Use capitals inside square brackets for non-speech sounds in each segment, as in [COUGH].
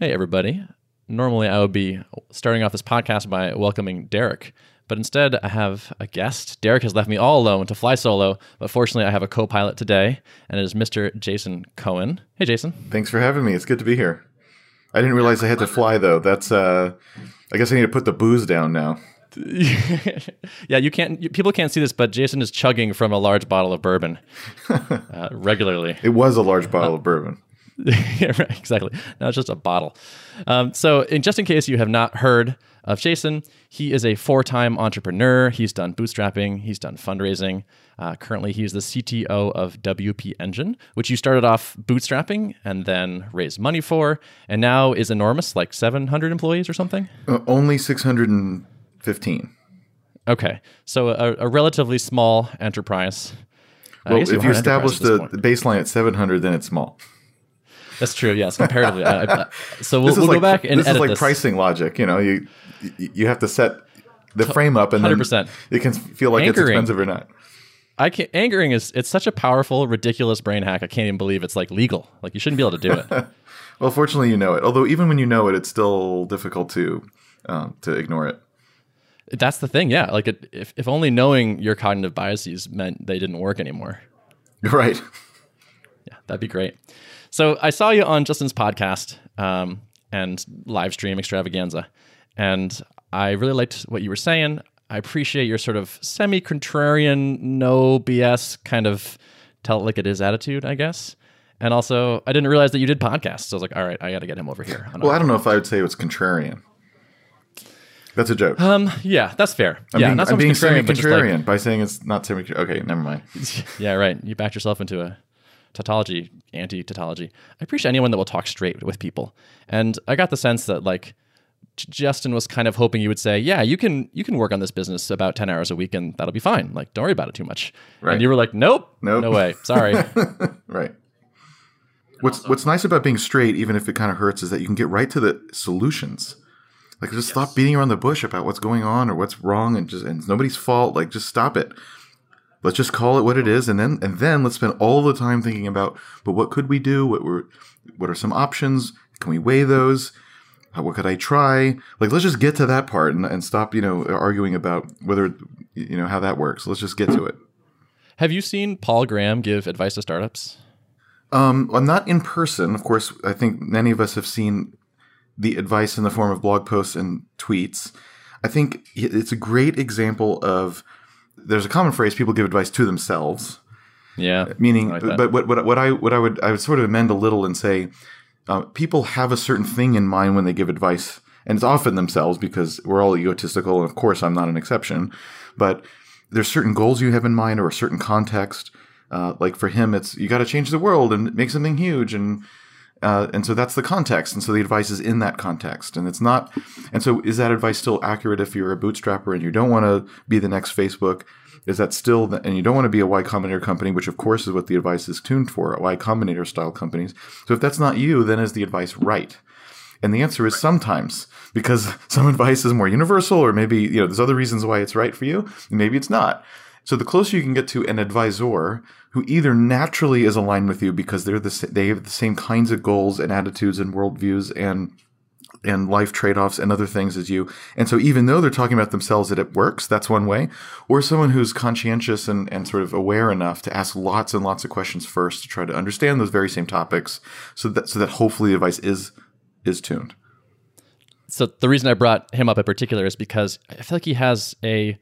Hey, everybody. Normally, I would be starting off this podcast by welcoming Derrick, but instead, I have a guest. Derrick has left me all alone to fly solo, but fortunately, I have a co pilot today, and it is Mr. Jason Cohen. Hey, Jason. Thanks for having me. It's good to be here. I didn't realize I had to fly, though. That's, uh, I guess I need to put the booze down now. [LAUGHS] yeah, you can't. You, people can't see this, but Jason is chugging from a large bottle of bourbon [LAUGHS] uh, regularly. It was a large bottle of bourbon. [LAUGHS] yeah, right, exactly. Now it's just a bottle. Um, so, in, just in case you have not heard of Jason, he is a four time entrepreneur. He's done bootstrapping, he's done fundraising. Uh, currently, he's the CTO of WP Engine, which you started off bootstrapping and then raised money for, and now is enormous, like 700 employees or something? Uh, only 615. Okay. So, a, a relatively small enterprise. Well, if you establish the, the baseline at 700, then it's small. That's true. Yes, comparatively. I, I, so we'll, we'll like, go back and this edit is like this. pricing logic. You know, you you have to set the frame up, and 100%. then it can feel like Anchoring. it's expensive or not. I can anchoring is it's such a powerful, ridiculous brain hack. I can't even believe it's like legal. Like you shouldn't be able to do it. [LAUGHS] well, fortunately, you know it. Although even when you know it, it's still difficult to um, to ignore it. That's the thing. Yeah, like it, if if only knowing your cognitive biases meant they didn't work anymore. Right. Yeah, that'd be great. So I saw you on Justin's podcast um, and live stream extravaganza, and I really liked what you were saying. I appreciate your sort of semi contrarian, no BS kind of tell it like it is attitude, I guess. And also, I didn't realize that you did podcasts. So I was like, all right, I got to get him over here. Well, I don't know if I would say it was contrarian. That's a joke. Um, yeah, that's fair. I'm yeah, being, I'm being semi contrarian like, by saying it's not semi. Okay, never mind. [LAUGHS] yeah, right. You backed yourself into a tautology, anti tautology. I appreciate anyone that will talk straight with people. And I got the sense that like Justin was kind of hoping you would say, "Yeah, you can you can work on this business about ten hours a week, and that'll be fine. Like, don't worry about it too much." Right. And you were like, "Nope, nope, no way. Sorry." [LAUGHS] right. What's What's nice about being straight, even if it kind of hurts, is that you can get right to the solutions. Like, just yes. stop beating around the bush about what's going on or what's wrong, and just and it's nobody's fault. Like, just stop it. Let's just call it what it is, and then and then let's spend all the time thinking about, but what could we do? What were what are some options? Can we weigh those? How, what could I try? Like, let's just get to that part and, and stop, you know, arguing about whether you know how that works. Let's just get to it. Have you seen Paul Graham give advice to startups? Um, well, not in person. Of course, I think many of us have seen the advice in the form of blog posts and tweets. I think it's a great example of there's a common phrase people give advice to themselves. Yeah. Meaning, like but what, what, what I what I would I would sort of amend a little and say, uh, people have a certain thing in mind when they give advice, and it's often themselves because we're all egotistical, and of course I'm not an exception. But there's certain goals you have in mind or a certain context. Uh, like for him, it's you got to change the world and make something huge, and uh, and so that's the context. And so the advice is in that context. And it's not, and so is that advice still accurate if you're a bootstrapper and you don't want to be the next Facebook? Is that still, the, and you don't want to be a Y Combinator company, which of course is what the advice is tuned for, Y Combinator style companies. So if that's not you, then is the advice right? And the answer is sometimes, because [LAUGHS] some advice is more universal, or maybe, you know, there's other reasons why it's right for you, and maybe it's not. So the closer you can get to an advisor who either naturally is aligned with you because they're the they have the same kinds of goals and attitudes and worldviews and and life trade-offs and other things as you. And so even though they're talking about themselves that it works, that's one way. Or someone who's conscientious and, and sort of aware enough to ask lots and lots of questions first to try to understand those very same topics so that so that hopefully the advice is is tuned. So the reason I brought him up in particular is because I feel like he has a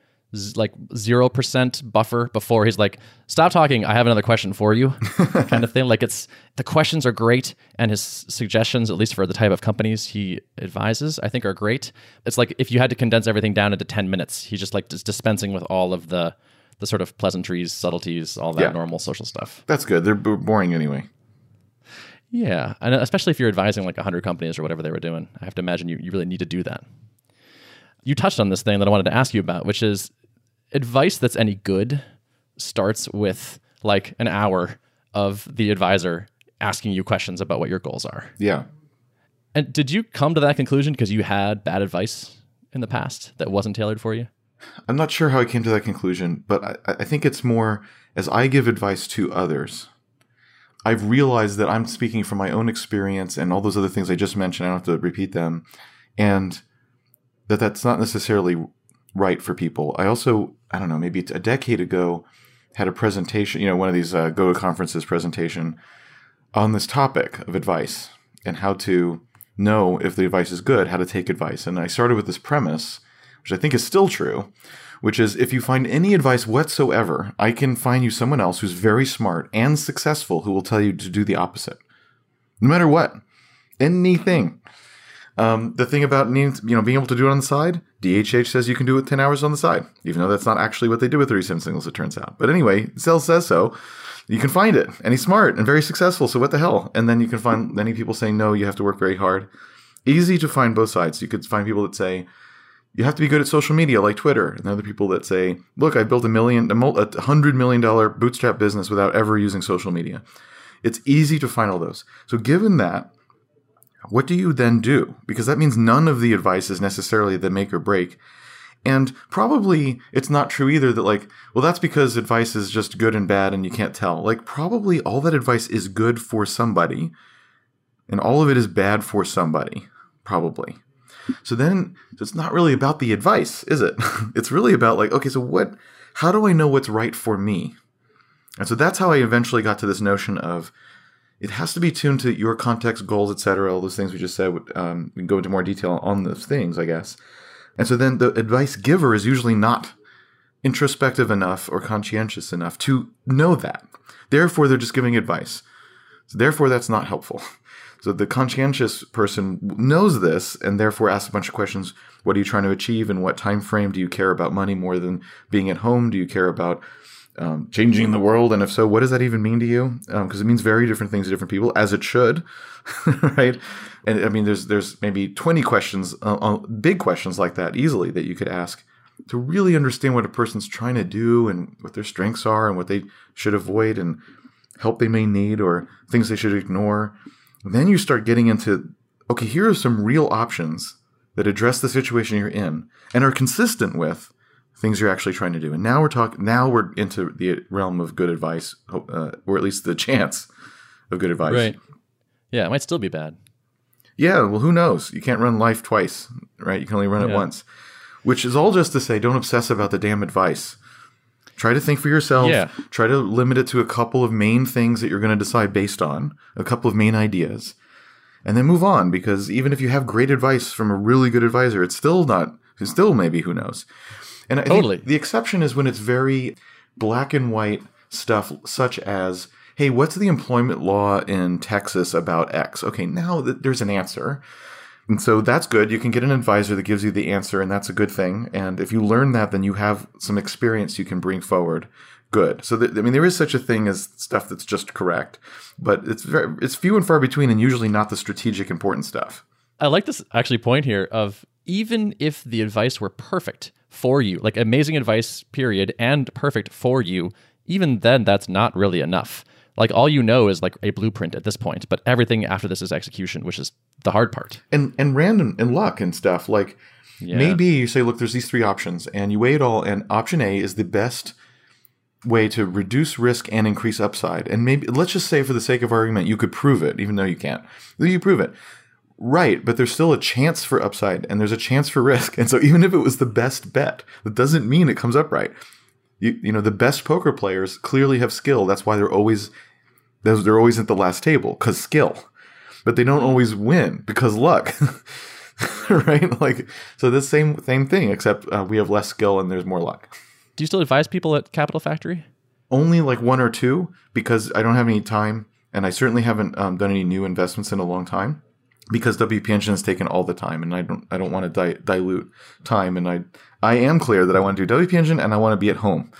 like 0% buffer before he's like stop talking i have another question for you [LAUGHS] kind of thing. Like it's the questions are great and his suggestions at least for the type of companies he advises i think are great. It's like if you had to condense everything down into 10 minutes he's just like just dispensing with all of the the sort of pleasantries subtleties all that yeah. normal social stuff. That's good. They're boring anyway. Yeah. And uh, especially if you're advising like 100 companies or whatever they were doing i have to imagine you, you really need to do that. You touched on this thing that I wanted to ask you about, which is advice that's any good starts with like an hour of the advisor asking you questions about what your goals are. Yeah. And did you come to that conclusion because you had bad advice in the past that wasn't tailored for you? I'm not sure how I came to that conclusion, but I, I think it's more as I give advice to others, I've realized that I'm speaking from my own experience and all those other things I just mentioned. I don't have to repeat them. And that that's not necessarily right for people. I also, I don't know, maybe a decade ago had a presentation, you know, one of these uh, go to conferences presentation on this topic of advice and how to know if the advice is good, how to take advice. And I started with this premise, which I think is still true, which is if you find any advice whatsoever, I can find you someone else who's very smart and successful who will tell you to do the opposite. No matter what, anything. Um, the thing about needing, you know, being able to do it on the side, DHH says you can do it 10 hours on the side, even though that's not actually what they do with 37signals, it turns out. But anyway, Sales says so. You can find it, and he's smart and very successful. So what the hell? And then you can find many people saying no, you have to work very hard. Easy to find both sides. You could find people that say you have to be good at social media, like Twitter, and other people that say, look, I built a million, a hundred million dollar bootstrap business without ever using social media. It's easy to find all those. So given that, what do you then do? Because that means none of the advice is necessarily the make or break. And probably it's not true either that, like, well, that's because advice is just good and bad and you can't tell. Like, probably all that advice is good for somebody and all of it is bad for somebody, probably. So then it's not really about the advice, is it? [LAUGHS] it's really about, like, okay, so what, how do I know what's right for me? And so that's how I eventually got to this notion of it has to be tuned to your context, goals, etc. All those things we just said. Um, we can go into more detail on those things, I guess. And so then the advice giver is usually not introspective enough or conscientious enough to know that. Therefore, they're just giving advice. So therefore, that's not helpful. [LAUGHS] So the conscientious person knows this and therefore asks a bunch of questions. What are you trying to achieve? In what time frame do you care about money more than being at home? Do you care about um, changing the world? And if so, what does that even mean to you? Because um, it means very different things to different people, as it should, [LAUGHS] right? And I mean, there's there's maybe 20 questions, uh, big questions like that, easily that you could ask to really understand what a person's trying to do and what their strengths are and what they should avoid and help they may need or things they should ignore. And then you start getting into okay, here are some real options that address the situation you're in and are consistent with things you're actually trying to do. And now we're talking. Now we're into the realm of good advice, uh, or at least the [LAUGHS] chance of good advice. Right. Yeah, it might still be bad. Yeah. Well, who knows? You can't run life twice, right? You can only run it once. Which is all just to say, don't obsess about the damn advice. Try to think for yourself. Yeah. Try to limit it to a couple of main things that you're going to decide based on, a couple of main ideas, and then move on. Because even if you have great advice from a really good advisor, it's still not. It's still maybe who knows. And I totally. the exception is when it's very black and white stuff, such as, hey, what's the employment law in Texas about X? Okay, now that there's an answer. And so that's good. You can get an advisor that gives you the answer, and that's a good thing. And if you learn that, then you have some experience you can bring forward. Good. So, I mean, there is such a thing as stuff that's just correct, but it's very, it's few and far between, and usually not the strategic important stuff. I like this actually point here of even if the advice were perfect, for you, like amazing advice, period, and perfect for you, even then, that's not really enough. Like all you know is like a blueprint at this point, but everything after this is execution, which is the hard part. And and random and luck and stuff. Like yeah. maybe you say, look, there's these three options, and you weigh it all, and option A is the best way to reduce risk and increase upside. And maybe let's just say for the sake of argument, you could prove it, even though you can't. You prove it. Right, but there's still a chance for upside and there's a chance for risk. And so even if it was the best bet, that doesn't mean it comes up right. You, you know, the best poker players clearly have skill. That's why they're always they're always at the last table cuz skill. But they don't always win because luck. [LAUGHS] right? Like so the same same thing except uh, we have less skill and there's more luck. Do you still advise people at Capital Factory? Only like one or two because I don't have any time and I certainly haven't um, done any new investments in a long time because WP Engine has taken all the time, and I don't I don't want to di- dilute time, and I I am clear that I want to do WP Engine and I want to be at home.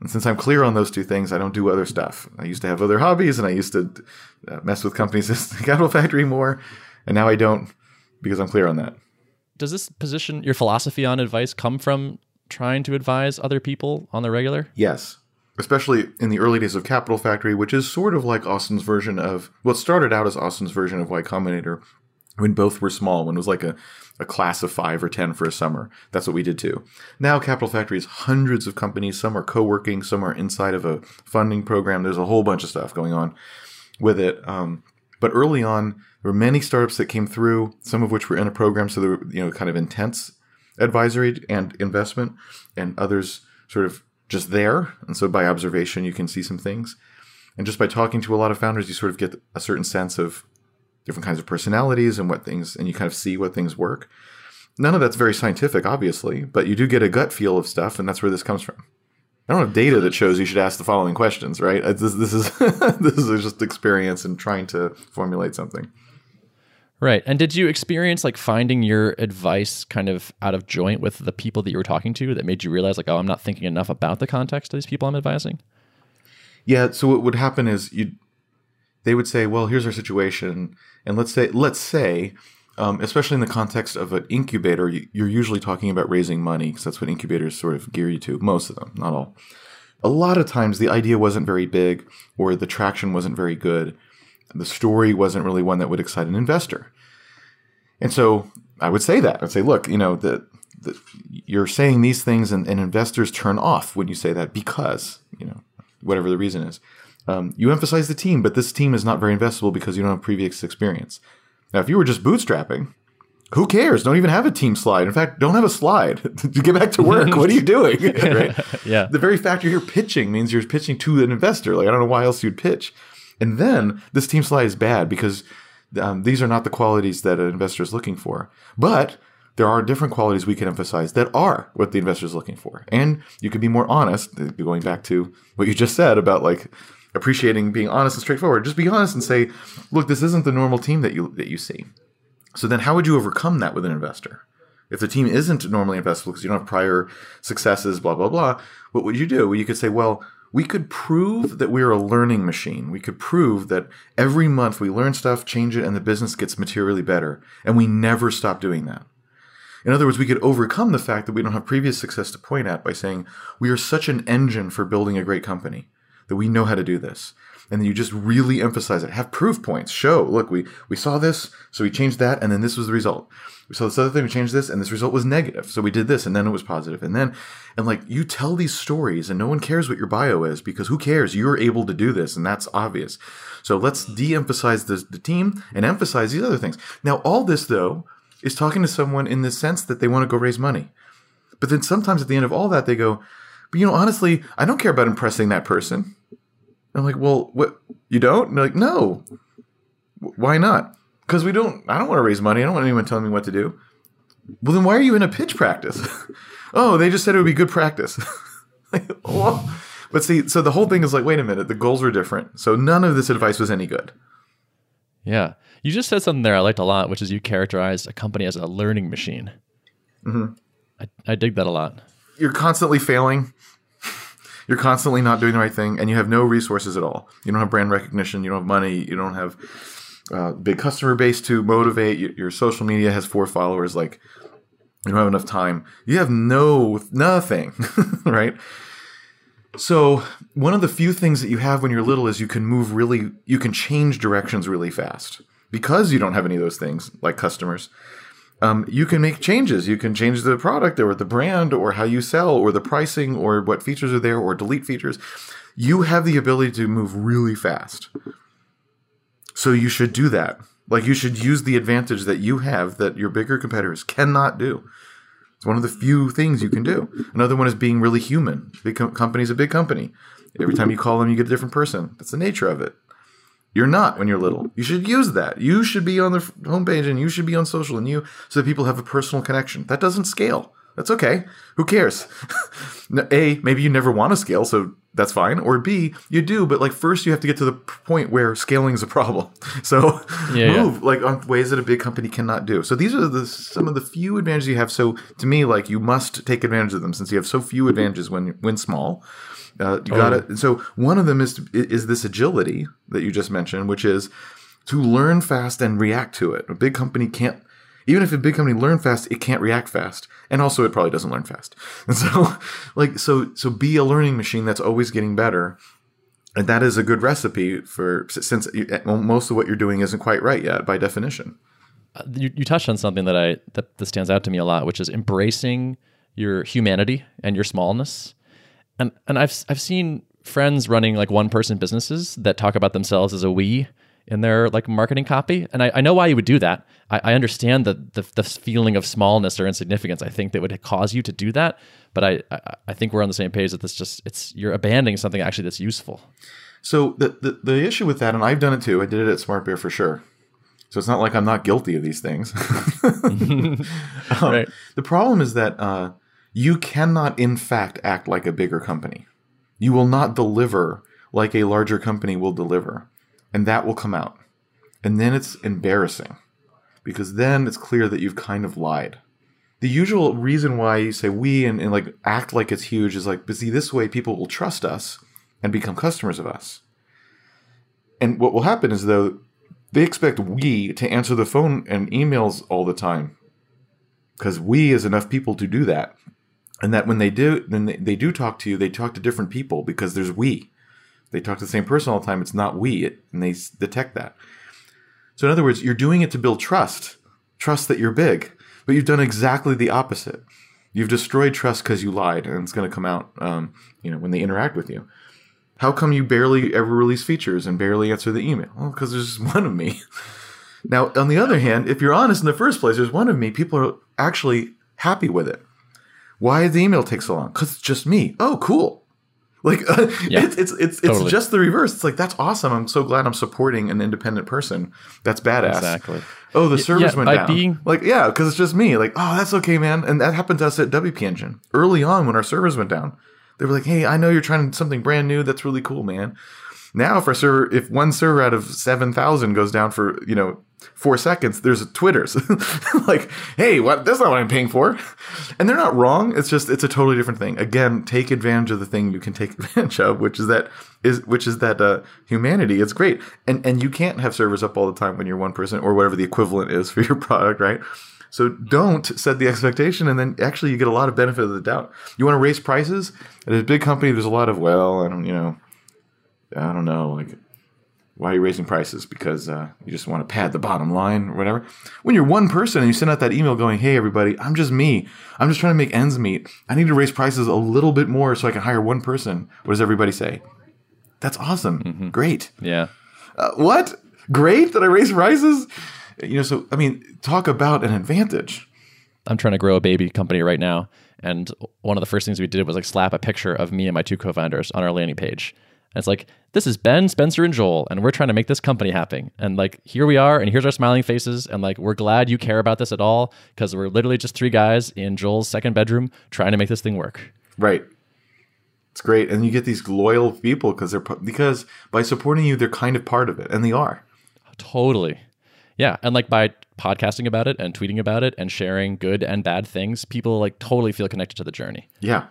And since I'm clear on those two things, I don't do other stuff. I used to have other hobbies, and I used to uh, mess with companies as Capital Factory more, and now I don't because I'm clear on that. Does this position, your philosophy on advice, come from trying to advise other people on the regular? Yes, especially in the early days of Capital Factory, which is sort of like Austin's version of what started out as Austin's version of Y Combinator, when both were small, it was like a, a class of five or 10 for a summer. That's what we did too. Now, Capital Factory is hundreds of companies. Some are co working, some are inside of a funding program. There's a whole bunch of stuff going on. with it. Um, but early on, there were many startups that came through, some of which were in a program, so they were you know kind of intense advisory and investment, and others sort of just there. And so by observation, you can see some things. And just by talking to a lot of founders, you sort of get a certain sense of different kinds of personalities and what things, and you kind of see what things work. None of that's very scientific, obviously, but you do get a gut feel of stuff, and that's where this comes from. I don't have data that shows you should ask the following questions, right? This, this is [LAUGHS] this is just experience and trying to formulate something. Right. And did you experience like finding your advice kind of out of joint with the people that you were talking to that made you realize like, oh, I'm not thinking enough about the context of these people I'm advising? Yeah. So what would happen is you they would say, well, here's our situation, and let's say let's say um, especially in the context of an incubator, you're usually talking about raising money because that's what incubators sort of gear you to. Most of them, not all. A lot of times, the idea wasn't very big, or the traction wasn't very good. The story wasn't really one that would excite an investor. And so I would say that. I'd say, look, you know, that you're saying these things, and, and, investors turn off when you say that because, you know, whatever the reason is. Um, you emphasize the team, but this team is not very investable because you don't have previous experience. Now, if you were just bootstrapping, who cares? Don't even have a team slide. In fact, don't have a slide. [LAUGHS] get back to work, what are you doing? [LAUGHS] [LAUGHS] right? Yeah. The very fact you're here pitching means you're pitching to an investor. Like I don't know why else you'd pitch. And then this team slide is bad because um, these are not the qualities that an investor is looking for. But there are different qualities we can emphasize that are what the investor is looking for. And you can be more honest, going back to what you just said about like appreciating being honest and straightforward. Just be honest and say, look, this isn't the normal team that you that you see. So then how would you overcome that with an investor? If the team isn't normally investable because you don't have prior successes, blah, blah, blah, what would you do? Well, you could say, well, we could prove that we're a learning machine. We could prove that every month we learn stuff, change it, and the business gets materially better. And we never stop doing that. In other words, we could overcome the fact that we don't have previous success to point at by saying we are such an engine for building a great company that we know how to do this. And then you just really emphasize it. Have proof points. Show, look, we, we saw this, so we changed that, and then this was the result. We saw this other thing, we changed this, and this result was negative. So we did this, and then it was positive. And then, and like, you tell these stories, and no one cares what your bio is because who cares? You're able to do this, and that's obvious. So let's de emphasize the, the team and emphasize these other things. Now, all this, though, is talking to someone in the sense that they want to go raise money. But then sometimes at the end of all that, they go, but you know, honestly, I don't care about impressing that person. I'm like, well, what? You don't? And they're like, no. Why not? Because we don't. I don't want to raise money. I don't want anyone telling me what to do. Well, then why are you in a pitch practice? [LAUGHS] oh, they just said it would be good practice. like, [LAUGHS] well, but see, so the whole thing is like, wait a minute, the goals were different. So none of this advice was any good. Yeah. You just said something there I liked a lot, which is you characterized a company as a learning machine. Mm-hmm. I, I dig that a lot. You're constantly failing you're constantly not doing the right thing and you have no resources at all. You don't have brand recognition, you don't have money, you don't have uh, big customer base to motivate. Your social media has four followers. Like you don't have enough time. You have no nothing, [LAUGHS] right? So one of the few things that you have when you're little is you can move really, you can change directions really fast because you don't have any of those things like customers um, you can make changes. You can change the product or the brand or how you sell or the pricing or what features are there or delete features. You have the ability to move really fast. So you should do that. Like you should use the advantage that you have that your bigger competitors cannot do. It's one of the few things you can do. Another one is being really human. Big com- company's a big company. Every time you call them, you get a different person. That's the nature of it. You're not when you're little. You should use that. You should be on the homepage and you should be on social and you so that people have a personal connection. That doesn't scale. That's okay. Who cares? [LAUGHS] a, maybe you never want to scale, so that's fine. Or B, you do, but like first you have to get to the point where scaling is a problem. [LAUGHS] So yeah, move yeah. like on ways that a big company cannot do. So these are the some of the few advantages you have. So to me, like you must take advantage of them since you have so few advantages when when small. Uh, you got it. So one of them is is this agility that you just mentioned, which is to learn fast and react to it. A big company can't. Even if a big company learn fast, it can't react fast, and also it probably doesn't learn fast. And [LAUGHS] so, like, so so be a learning machine that's always getting better, and that is a good recipe for since most of what you're doing isn't quite right yet by definition. Uh, you, you touched on something that I that, that stands out to me a lot, which is embracing your humanity and your smallness and and I've I've seen friends running like one person businesses that talk about themselves as a we in their like marketing copy. And I, I know why you would do that. I, I understand the, the, the feeling of smallness or insignificance. I think that would cause you to do that. But I, I, I think we're on the same page that this just it's you're abandoning something actually that's useful. So the, the the issue with that, and I've done it too. I did it at SmartBear for sure. So it's not like I'm not guilty of these things. [LAUGHS] [LAUGHS] um, Right. The problem is that uh, you cannot, in fact, act like a bigger company. You will not deliver like a larger company will deliver, and that will come out. And then it's embarrassing because then it's clear that you've kind of lied. The usual reason why you say we and, and like act like it's huge is like, but see, this way people will trust us and become customers of us. And what will happen is though they expect we to answer the phone and emails all the time because we is enough people to do that and that when they do then they, they do talk to you they talk to different people because there's we they talk to the same person all the time it's not we it, and they detect that so in other words you're doing it to build trust trust that you're big but you've done exactly the opposite you've destroyed trust because you lied and it's going to come out um, you know when they interact with you how come you barely ever release features and barely answer the email? Well, because there's one of me. Now, on the other hand, if you're honest in the first place, there's one of me. People are actually happy with it. Why did the email take so long? Because it's just me. Oh, cool. Like [LAUGHS] uh, Yeah. it's it's it's, it's Totally. just the reverse. It's like that's awesome. I'm so glad I'm supporting an independent person. That's badass. Exactly. Oh, the servers yeah, went down. being- like, yeah, because it's just me. Like, oh, that's okay, man. And that happened to us at WP Engine early on when our servers went down. They were like, hey, I know you're trying something brand new. That's really cool, man. Now, if our server, if one server out of seven thousand goes down for you know four seconds, there's a Twitter's [LAUGHS] like, hey, what? That's not what I'm paying for. And they're not wrong. It's just it's a totally different thing. Again, take advantage of the thing you can take [LAUGHS] advantage of, which is that is which is that uh, humanity. It's great, and and you can't have servers up all the time when you're one person or whatever the equivalent is for your [LAUGHS] product, right? So don't set the expectation, and then actually you get a lot of benefit of the doubt. You want to raise prices at a big company. There's a lot of well, I don't, you know, I don't know, like why are you raising prices? Because uh, you just want to pad the bottom line or whatever. When you're one person and you send out that email going, "Hey everybody, I'm just me. I'm just trying to make ends meet. I need to raise prices a little bit more so I can hire one person." What does everybody say? That's awesome. Great. Yeah. Uh, what? Great that I raise prices? You know, so I mean, talk about an advantage. I'm trying to grow a baby company right now. And one of the first things we did was like slap a picture of me and my two co founders on our landing page. And it's like, this is Ben, Spencer, and Joel, and we're trying to make this company happen. And like, here we are, and here's our smiling faces. And like, we're glad you care about this at all because we're literally just three guys in Joel's second bedroom trying to make this thing work. Right. It's great, and you get these loyal people because they're because by supporting you, they're kind of part of it, and they are. Totally. Yeah. And like by podcasting about it and tweeting about it and sharing good and bad things, people like totally feel connected to the journey. Yeah.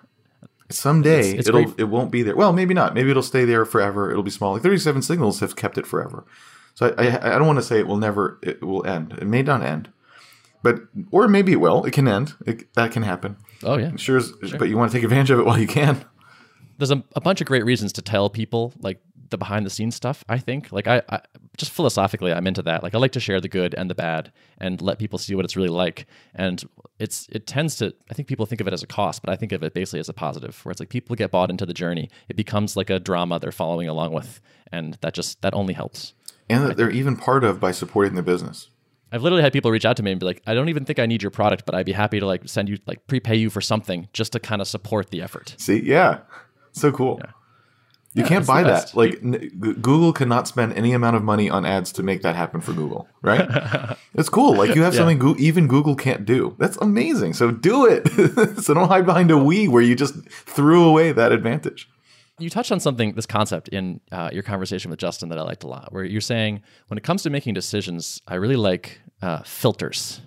Someday It's- it's it'll it won't be there. Well, maybe not. Maybe it'll stay there forever. It'll be small. Like thirty seven signals have kept it forever. So I, I I don't want to say it will never it will end. It may not end, but or maybe it will. It can end. It, that can happen. Oh, yeah. Sure, is, but you want to take advantage of it while you can. there's a, a bunch of great reasons to tell people like the behind the scenes stuff i think. Like I, I just philosophically i'm into that. Like i like to share the good and the bad and let people see what it's really like. And it's it tends to i think people think of it as a cost but i think of it basically as a positive where it's like people get bought into the journey. It becomes like a drama they're following along with and that just that only helps. And that they're even part of by supporting the business. I've literally had people reach out to me and be like, I don't even think I need your product, but I'd be happy to like send you like prepay you for something just to kind of support the effort. See, yeah, so cool. You can't buy that. Like n- Google cannot spend any amount of money on ads to make that happen for Google, right? [LAUGHS] it's cool. Like you have something Goo- even Google can't do. That's amazing. So do it. [LAUGHS] so don't hide behind a we where you just threw away that advantage. You touched on something, this concept in uh, your conversation with Justin that I liked a lot, where you're saying when it comes to making decisions, I really like uh, filters,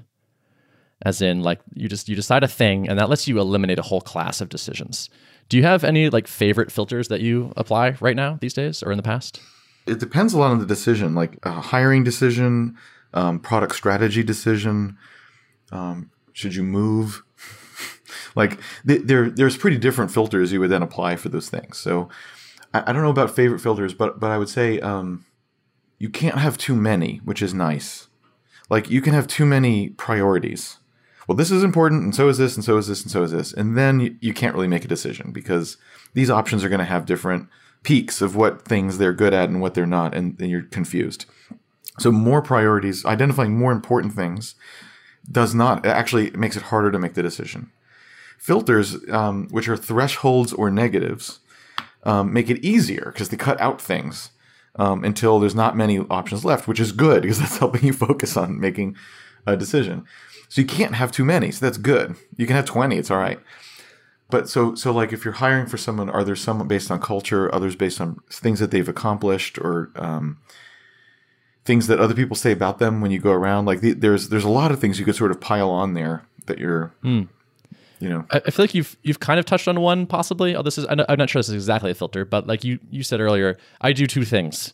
as in like you just you decide a thing and that lets you eliminate a whole class of decisions. Do you have any like favorite filters that you apply right now these days or in the past? It depends a lot on the decision, like a hiring decision, um, product strategy decision. Um, should you move? [LAUGHS] like th- there, there's pretty different filters you would then apply for those things. So I, I don't know about favorite filters, but but I would say um, you can't have too many, which is nice. Like you can have too many priorities. Well, this is important, and so is this, and so is this, and so is this, and then you, you can't really make a decision because these options are going to have different peaks of what things they're good at and what they're not, and, and you're confused. So more priorities, identifying more important things, does not actually makes it harder to make the decision. Filters, um, which are thresholds or negatives, um, make it easier because they cut out things um, until there's not many options left, which is good because that's [LAUGHS] helping you focus on making a decision. So you can't have too many. So that's good. You can have 20. It's all right. But so so like if you're hiring for someone, are there some based on culture, others based on things that they've accomplished, or um, things that other people say about them when you go around? Like the, there's there's a lot of things you could sort of pile on there that you're, Hmm. you know, I, I feel like you've you've kind of touched on one possibly. Oh, this is I'm not sure this is exactly a filter, but like you you said earlier, I do two things.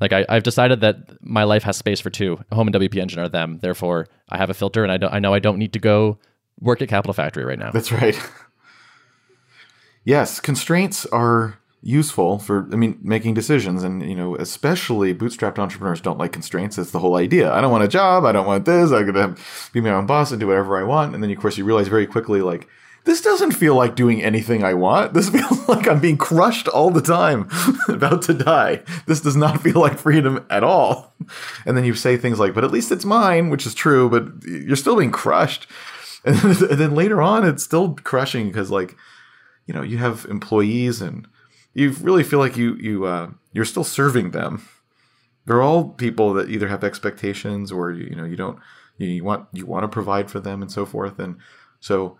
Like I, I've decided that my life has space for two. Home and WP Engine are them. Therefore, I have a filter, and I don't I know I don't need to go work at Capital Factory right now. That's right. [LAUGHS] yes, constraints are useful for I mean making decisions and you know especially bootstrapped entrepreneurs don't like constraints that's the whole idea I don't want a job I don't want this I'm gonna be my own boss and do whatever I want and then of course you realize very quickly like this doesn't feel like doing anything I want. [LAUGHS] This feels like I'm being crushed all the time [LAUGHS] about to die. This does not feel like freedom at all. And then you say things like but at least it's mine which is true but you're still being crushed. [LAUGHS] And then, later on it's still crushing because like you know you have employees and you really feel like you you uh, you're still serving them. They're all people that either have expectations or you know you don't you, you want you want to provide for them and so forth. And so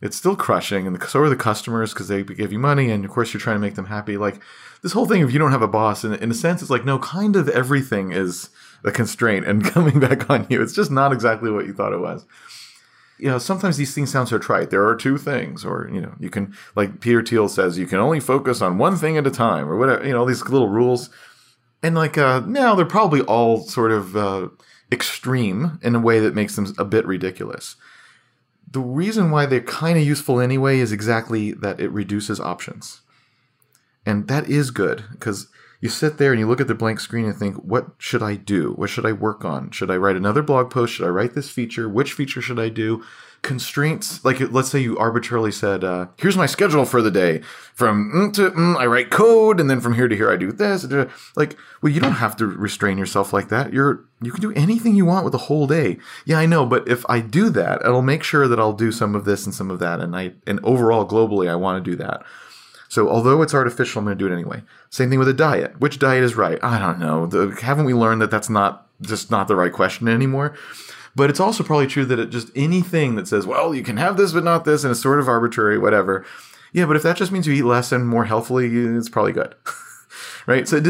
it's still crushing and so are the customers because they give you money and of course you're trying to make them happy like this whole thing if you don't have a boss in, in a sense it's like no kind of everything is a constraint and [LAUGHS] coming back on you it's just not exactly what you thought it was you know, sometimes these things sound so trite. There are two things, or you know, you can like Peter Thiel says, you can only focus on one thing at a time, or whatever. You know, all these little rules, and like uh, now they're probably all sort of uh, extreme in a way that makes them a bit ridiculous. The reason why they're kind of useful anyway is exactly that it reduces options, and that is good because you sit there and you look at the blank screen and think, what should I do? What should I work on? Should I write another blog post? Should I write this feature? Which feature should I do? Constraints, like let's say you arbitrarily said, uh, here's my schedule for the day. From mm to mm, I write code, and then from here to here I do this. Like, well, you don't have to restrain yourself like that. You're you can do anything you want with the whole day. Yeah, I know, but if I do that, it'll make sure that I'll do some of this and some of that, and I and overall globally I want to do that. So although it's artificial, I'm going to do it anyway. Same thing with a diet. Which diet is right? I don't know. The, haven't we learned that that's not just not the right question anymore? But it's also probably true that it just anything that says, well, you can have this but not this, and it's sort of arbitrary, whatever. Yeah, but if that just means you eat less and more healthily, it's probably good, [LAUGHS] right? So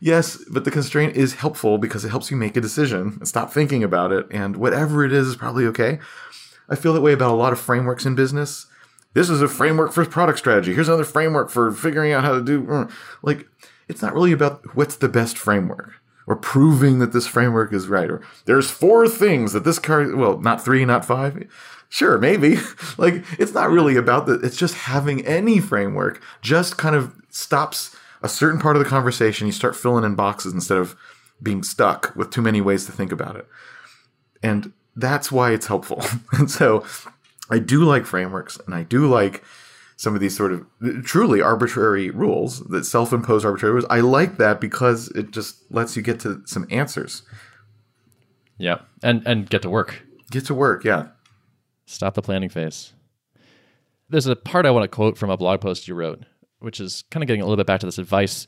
yes, but the constraint is helpful because it helps you make a decision and stop thinking about it, and whatever it is is probably okay. I feel that way about a lot of frameworks in business this is a framework for product strategy. Here's another framework for figuring out how to do uh, like it's not really about what's the best framework or proving that this framework is right or there's four things that this car well not three not five. Sure maybe. [LAUGHS] Like it's not really about that it's just having any framework just kind of stops a certain part of the conversation. You start filling in boxes instead of being stuck with too many ways to think about it. And that's why it's helpful. [LAUGHS] And so I do like frameworks and I do like some of these sort of truly arbitrary rules that self-impose arbitrary rules. I like that because it just lets you get to some answers. Yeah, and and get to work. Get to work, yeah. Stop the planning phase. There's a part I want to quote from a blog post you wrote, which is kind of getting a little bit back to this advice,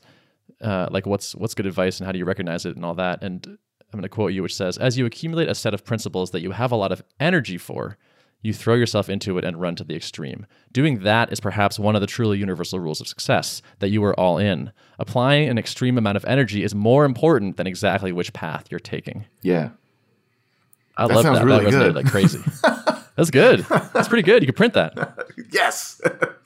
uh, like what's what's good advice and how do you recognize it and all that. And I'm going to quote you, which says, "As you accumulate a set of principles that you have a lot of energy for." You throw yourself into it and run to the extreme. Doing that is perhaps one of the truly universal rules of success that you are all in. Applying an extreme amount of energy is more important than exactly which path you're taking. Yeah. I love that. Really that good. like crazy. [LAUGHS] That's good. That's pretty good. You can print that. [LAUGHS] yes.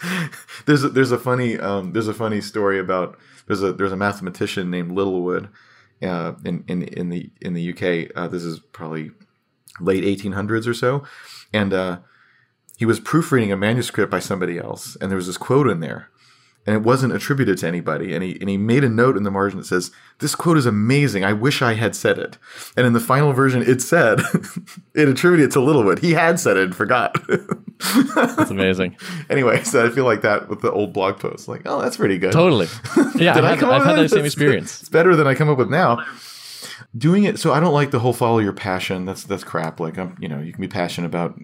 [LAUGHS] there's a, there's a funny um, there's a funny story about there's a there's a mathematician named Littlewood uh, in in in the in the UK. Uh, this is probably late 1800s or so and uh, he was proofreading a manuscript by somebody else, and there was this quote in there, and it wasn't attributed to anybody. And he and he made a note in the margin that says, "This quote is amazing. I wish I had said it." And in the final version, it said [LAUGHS] it attributed it to Littlewood. He had said it and forgot. [LAUGHS] That's amazing. anyway, so I feel like that with the old blog post. Like, oh, that's pretty good. Totally. [LAUGHS] Yeah, Did I I've, come I've had that that? same experience. It's better than I come up with now. Doing it, so I don't like the whole follow your passion. That's that's crap. Like I'm, you know, you can be passionate about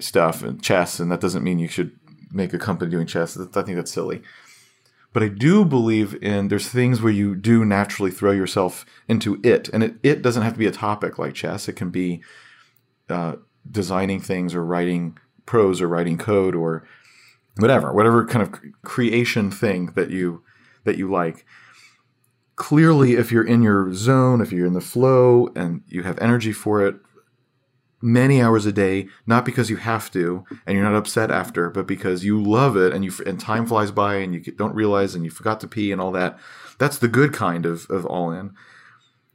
stuff and chess, and that doesn't mean you should make a company doing chess. I think that's silly. But I do believe in there's things where you do naturally throw yourself into it, and it, it doesn't have to be a topic like chess. It can be uh, designing things or writing prose or writing code or whatever, whatever kind of creation thing that you that you like clearly if you're in your zone if you're in the flow and you have energy for it many hours a day not because you have to and you're not upset after but because you love it and you and time flies by and you don't realize and you forgot to pee and all that that's the good kind of, of all in.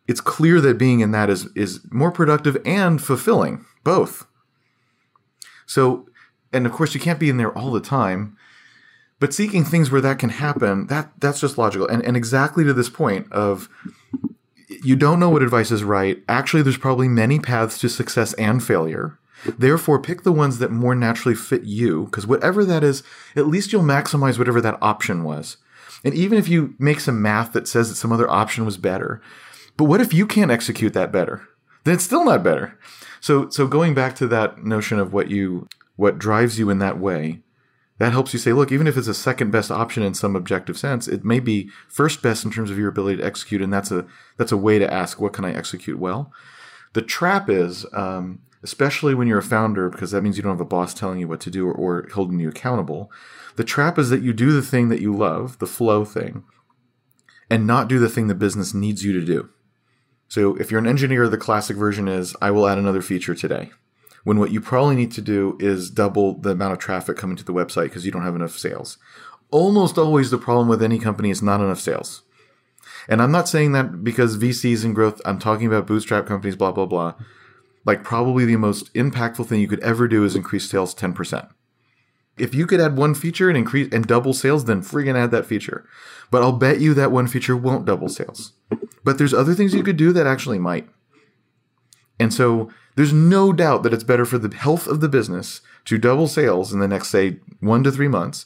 It's clear that being in that is is more productive and fulfilling both. So and of course you can't be in there all the time but seeking things where that can happen that that's just logical. And and exactly to this point of you don't know what advice is right. Actually there's probably many paths to success and failure. Therefore pick the ones that more naturally fit you because whatever that is at least you'll maximize whatever that option was. And even if you make some math that says that some other option was better but what if you can't execute that better? Then it's still not better. So so going back to that notion of what you what drives you in that way that helps you say, look, even if it's a second best option in some objective sense, it may be first best in terms of your ability to execute, and that's a that's a way to ask, what can I execute well? The trap is, um, especially when you're a founder, because that means you don't have a boss telling you what to do or, or holding you accountable. The trap is that you do the thing that you love, the flow thing, and not do the thing the business needs you to do. So if you're an engineer, the classic version is, I will add another feature today when what you probably need to do is double the amount of traffic coming to the website because you don't have enough sales. Almost always the problem with any company is not enough sales. And I'm not saying that because VCs and growth, I'm talking about bootstrap companies, blah, blah, blah. Like, probably the most impactful thing you could ever do is increase sales 10%. If you could add one feature and increase and double sales, then friggin' add that feature. But I'll bet you that one feature won't double sales. But there's other things you could do that actually might. And so there's no doubt that it's better for the health of the business to double sales in the next, say, one to three months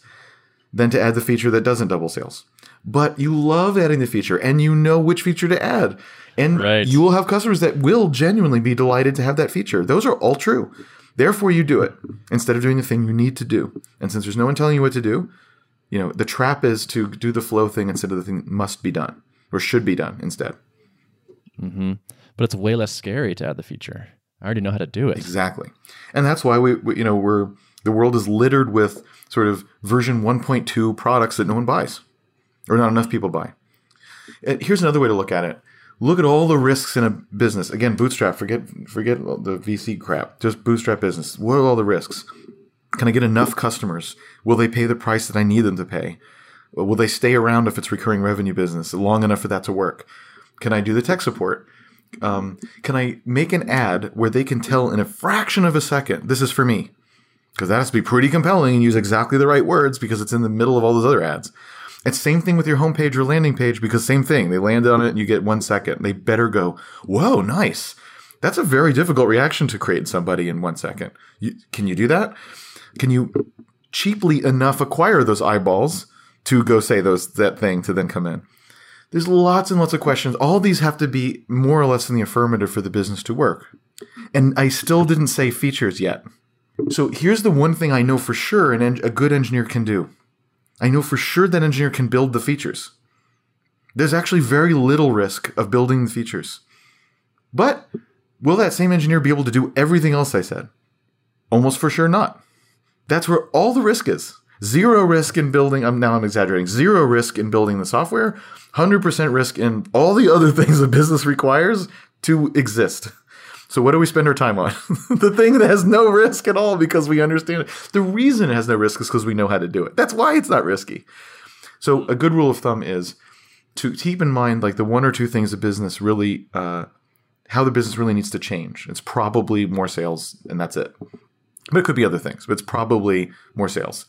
than to add the feature that doesn't double sales. But you love adding the feature and you know which feature to add. And Right. you will have customers that will genuinely be delighted to have that feature. Those are all true. Therefore, you do it instead of doing the thing you need to do. And since there's no one telling you what to do, you know, the trap is to do the flow thing instead of the thing that must be done or should be done instead. Mm-hmm. But it's way less scary to add the feature. I already know how to do it. Exactly, and that's why we, we you know, we're the world is littered with sort of version 1.2 products that no one buys, or not enough people buy. And here's another way to look at it: look at all the risks in a business. Again, bootstrap. Forget forget the VC crap. Just bootstrap business. What are all the risks? Can I get enough customers? Will they pay the price that I need them to pay? Will they stay around if it's recurring revenue business long enough for that to work? Can I do the tech support? Um, can I make an ad where they can tell in a fraction of a second, this is for me? Because that has to be pretty compelling and use exactly the right words because it's in the middle of all those other ads. It's same thing with your homepage or landing page because same thing. They land on it and you get one second. They better go, whoa, nice. That's a very difficult reaction to create somebody in one second. You, can you do that? Can you cheaply enough acquire those eyeballs to go say those that thing to then come in? There's lots and lots of questions. All these have to be more or less in the affirmative for the business to work. And I still didn't say features yet. So here's the one thing I know for sure an en- a good engineer can do. I know for sure that engineer can build the features. There's actually very little risk of building the features. But will that same engineer be able to do everything else I said? Almost for sure not. That's where all the risk is. Zero risk in building, I'm now I'm exaggerating. Zero risk in building the software, 100% risk in all the other [LAUGHS] things a business requires to exist. So what do we spend our time on? [LAUGHS] the thing that has no risk at all because we understand it. The reason it has no risk is because we know how to do it. That's why it's not risky. So a good rule of thumb is to keep in mind like the one or two things a business really uh, how the business really needs to change. It's probably more sales and that's it. But it could be other things, but it's probably more sales.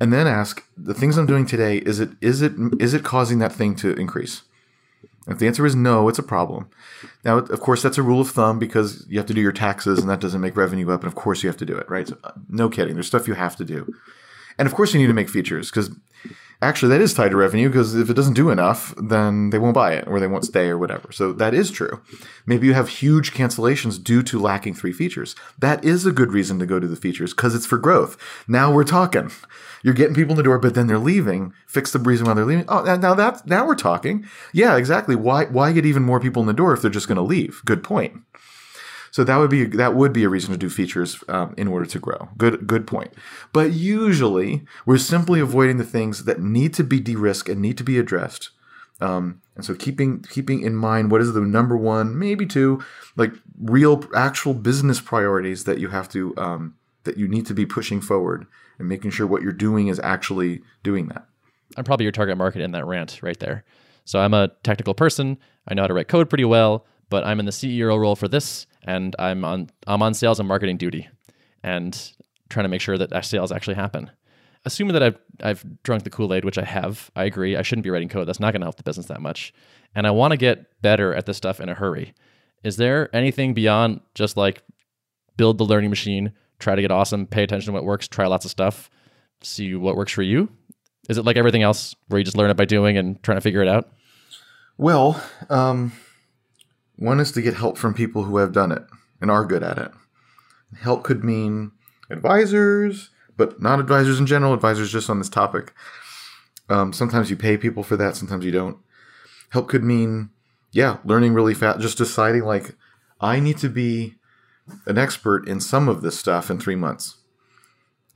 And then ask the things I'm doing today. Is it is it is it causing that thing to increase? If the answer is no, it's a problem. Now, of course, that's a rule of thumb because you have to do your taxes, and that doesn't make revenue up. And of course, you have to do it, right? So, uh, no kidding. There's stuff you have to do, and of course, you need to make features because actually that is tied to revenue because if it doesn't do enough, then they won't buy it or they won't stay or whatever. So that is true. Maybe you have huge cancellations due to lacking three features. That is a good reason to go to the features because it's for growth. Now we're talking. You're getting people in the door, but then they're leaving. Fix the reason why they're leaving. Oh, now that now we're talking. Yeah, exactly. Why why get even more people in the door if they're just going to leave? Good point. So that would be that would be a reason to do features um, in order to grow. Good good point. But usually we're simply avoiding the things that need to be de-risked and need to be addressed. Um, and so keeping keeping in mind what is the number one, maybe two, like real actual business priorities that you have to um, that you need to be pushing forward and making sure what you're doing is actually doing that. I'm probably your target market in that rant right there. So I'm a technical person. I know how to write code pretty well, but I'm in the CEO role for this, and I'm on I'm on sales and marketing duty, and trying to make sure that sales actually happen. Assuming that I've I've drunk the Kool Aid, which I have, I agree. I shouldn't be writing code. That's not going to help the business that much, and I want to get better at this stuff in a hurry. Is there anything beyond just like build the learning machine, try to get awesome, pay attention to what works, try lots of stuff, see what works for you? Is it like everything else where you just learn it by doing and trying to figure it out? Well, um, one is to get help from people who have done it and are good at it. Help could mean advisors, but not advisors in general, advisors just on this topic. Um, sometimes you pay people for that, sometimes you don't. Help could mean, yeah, learning really fast, just deciding like, I need to be an expert in some of this stuff in three months.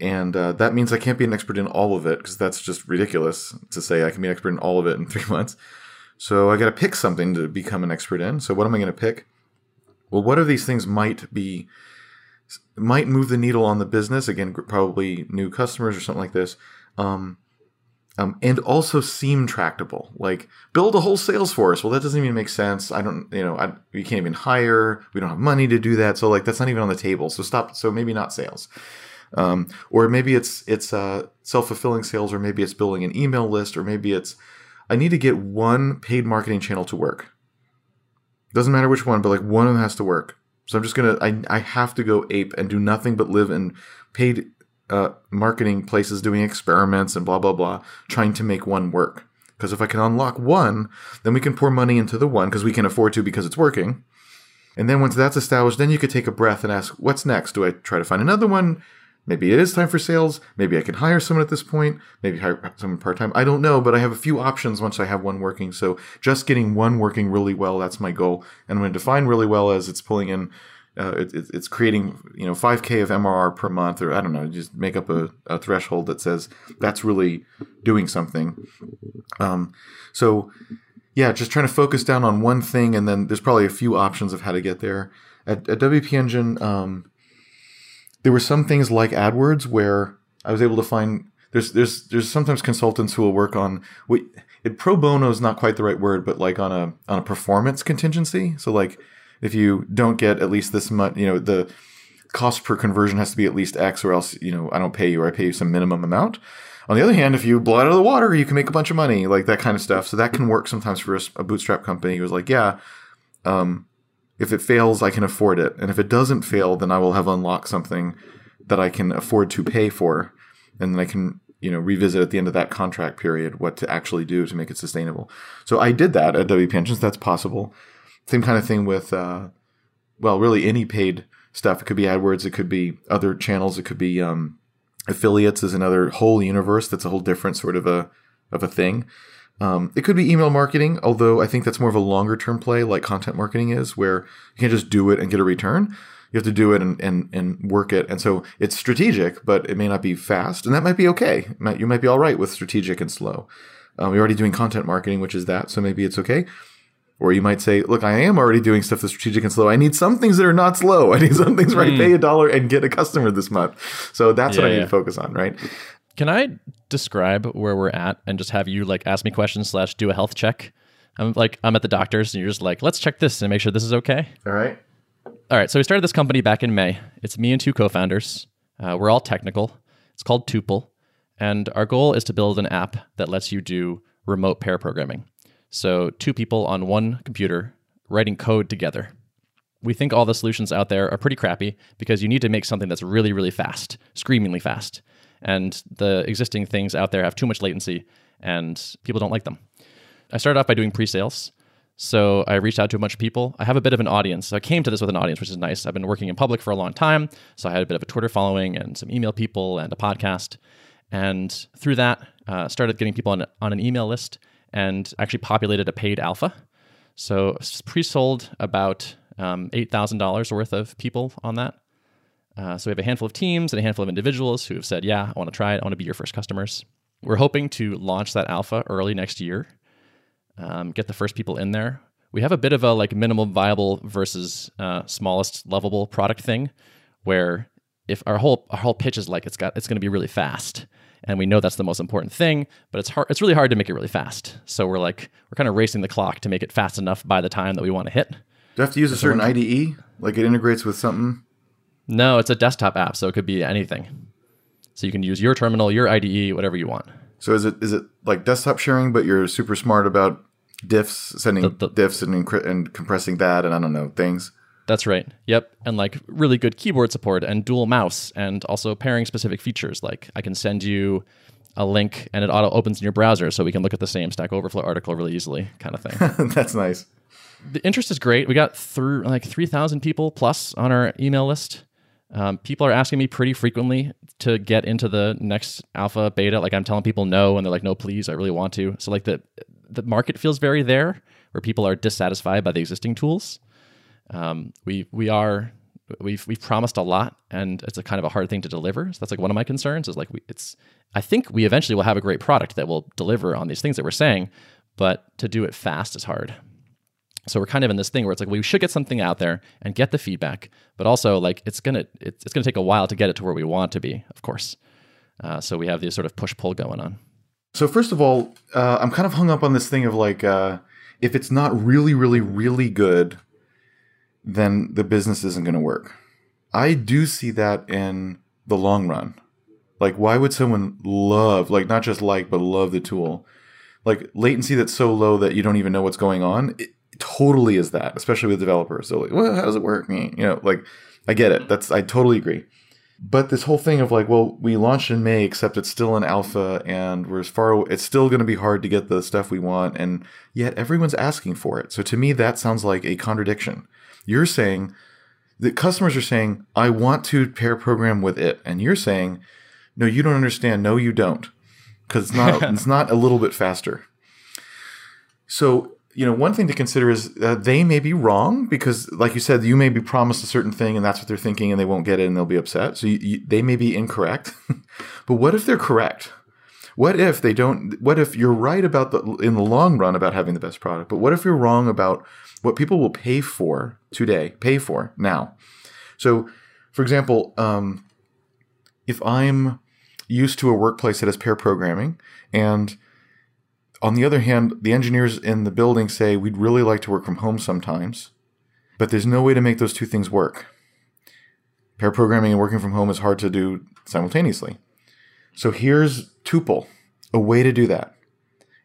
And uh, that means I can't be an expert in all of it because that's just ridiculous to say I can be an expert in all of it in three [LAUGHS] months. So I got to pick something to become an expert in. So what am I going to pick? Well, what of these things might be might move the needle on the business? Again, probably new customers or something like this. Um, um, and also seem tractable. Like build a whole sales force. Well, that doesn't even make sense. I don't, you know, I, we can't even hire. We don't have money to do that. So like that's not even on the table. So stop. So maybe not sales. Um, or maybe it's it's uh, self fulfilling sales, or maybe it's building an email list, or maybe it's I need to get one paid marketing channel to work. Doesn't matter which one, but like one of them has to work. So I'm just gonna I I have to go ape and do nothing but live in paid uh, marketing places doing experiments and blah blah blah, trying to make one work. Because if I can unlock one, then we can pour money into the one because we can afford to because it's working. And then once that's established, then you could take a breath and ask, what's next? Do I try to find another one? Maybe it is time for sales. Maybe I can hire someone at this point. Maybe hire someone part time. I don't know, but I have a few options once I have one working. So just getting one working really well, that's my goal. And I'm going to define really well as it's pulling in uh, it, it's creating you know 5k of mrr per month or i don't know just make up a, a threshold that says that's really doing something um, so yeah just trying to focus down on one thing and then there's probably a few options of how to get there at, at wp engine um, there were some things like adwords where i was able to find there's there's there's sometimes consultants who will work on it pro bono is not quite the right word but like on a on a performance contingency so like if you don't get at least this much, you know, the cost per conversion has to be at least X, or else, you know, I don't pay you, or I pay you some minimum amount. On the other hand, if you blow it out of the water, you can make a bunch of money, like that kind of stuff. So that can work sometimes for a, a bootstrap company who was like, yeah, um, if it fails, I can afford it. And if it doesn't fail, then I will have unlocked something that I can afford to pay for. And then I can, you know, revisit at the end of that contract period what to actually do to make it sustainable. So I did that at WP Engines. That's possible. Same kind of thing with, uh, well, really any paid stuff. It could be AdWords, it could be other channels, it could be um, affiliates is another whole universe that's a whole different sort of a of a thing. Um, it could be email marketing, although I think that's more of a longer term play, like content marketing is, where you can't just do it and get a return. You have to do it and, and, and work it. And so it's strategic, but it may not be fast. And that might be okay. You might be all right with strategic and slow. Um, we're already doing content marketing, which is that. So maybe it's okay. Or you might say, look, I am already doing stuff that's strategic and slow. I need some things that are not slow. I need some things where mm. I pay a dollar and get a customer this month. So that's yeah, what I need yeah. to focus on, right? Can I describe where we're at and just have you like ask me questions slash do a health check? I'm like I'm at the doctor's and you're just like, let's check this and make sure this is okay. All right. All right. So we started this company back in May. It's me and two co-founders. Uh, we're all technical. It's called Tuple. And our goal is to build an app that lets you do remote pair programming. So, two people on one computer writing code together. We think all the solutions out there are pretty crappy because you need to make something that's really, really fast, screamingly fast. And the existing things out there have too much latency and people don't like them. I started off by doing pre sales. So I reached out to a bunch of people. I have a bit of an audience. So I came to this with an audience, which is nice. I've been working in public for a long time. So I had a bit of a Twitter following and some email people and a podcast. And through that, uh, started getting people on, on an email list and actually populated a paid alpha. So pre-sold about um, $8,000 worth of people on that. Uh, so we have a handful of teams and a handful of individuals who have said, yeah, I want to try it. I want to be your first customers. We're hoping to launch that alpha early next year um, get the first people in there. We have a bit of a like minimum viable versus uh, smallest lovable product thing, where if our whole our whole pitch is like it's got it's going to be really fast, and we know that's the most important thing, but it's hard. It's really hard to make it really fast. So we're like we're kind of racing the clock to make it fast enough by the time that we want to hit. Do you have to use a certain IDE? Like it integrates with something? No, it's a desktop app, so it could be anything. So you can use your terminal, your IDE, whatever you want. So is it is it like desktop sharing, but you're super smart about diffs, sending the, the, diffs and, and compressing that, and I don't know things. That's right. Yep, and like really good keyboard support and dual mouse, and also pairing specific features. Like I can send you a link and it auto opens in your browser, so we can look at the same Stack Overflow article really easily, kind of thing. [LAUGHS] That's nice. The interest is great. We got through like three thousand people plus on our email list. Um, people are asking me pretty frequently to get into the next alpha beta. Like I'm telling people no, and they're like, no, please, I really want to. So like the the market feels very there, where people are dissatisfied by the existing tools. Um, we we are we've we've promised a lot, and it's a kind of a hard thing to deliver. So that's like one of my concerns. Is like we, it's I think we eventually will have a great product that will deliver on these things that we're saying, but to do it fast is hard. So we're kind of in this thing where it's like we should get something out there and get the feedback, but also like it's gonna it's, it's gonna take a while to get it to where we want to be, of course. Uh, so we have this sort of push pull going on. So first of all, uh, I'm kind of hung up on this thing of like uh, if it's not really, really, really good, then the business isn't going to work. I do see that in the long run. Like, why would someone love, like, not just like, but love the tool? Like latency that's so low that you don't even know what's going on. It, totally is that, especially with developers. So like, well, how does it work? You know, like I get it. Mm-hmm. That's I totally agree. But this whole thing of like, well, we launched in May, except it's still in alpha, and we're as far. It's still going to be hard to get the stuff we want, and yet everyone's asking for it. So to me, that sounds like a contradiction. You're saying that customers are saying, "I want to pair program with it," and you're saying, "No, you don't understand. No, you don't, because it's not. [LAUGHS] it's not a little bit faster." So you know, one thing to consider is uh, they may be wrong because, like you said, you may be promised a certain thing and that's what they're thinking and they won't get it and they'll be upset. So you, you, they may be incorrect. [LAUGHS] but what if they're correct? What if they don't? What if you're right about the in the long run about having the best product? But what if you're wrong about what people will pay for today, pay for now? So, for example, um, if I'm used to a workplace that has pair programming and on the other hand, the engineers in the building say we'd really like to work from home sometimes, but there's no way to make those two things work. Pair programming and working from home is hard to do simultaneously. So here's Tuple, a way to do that.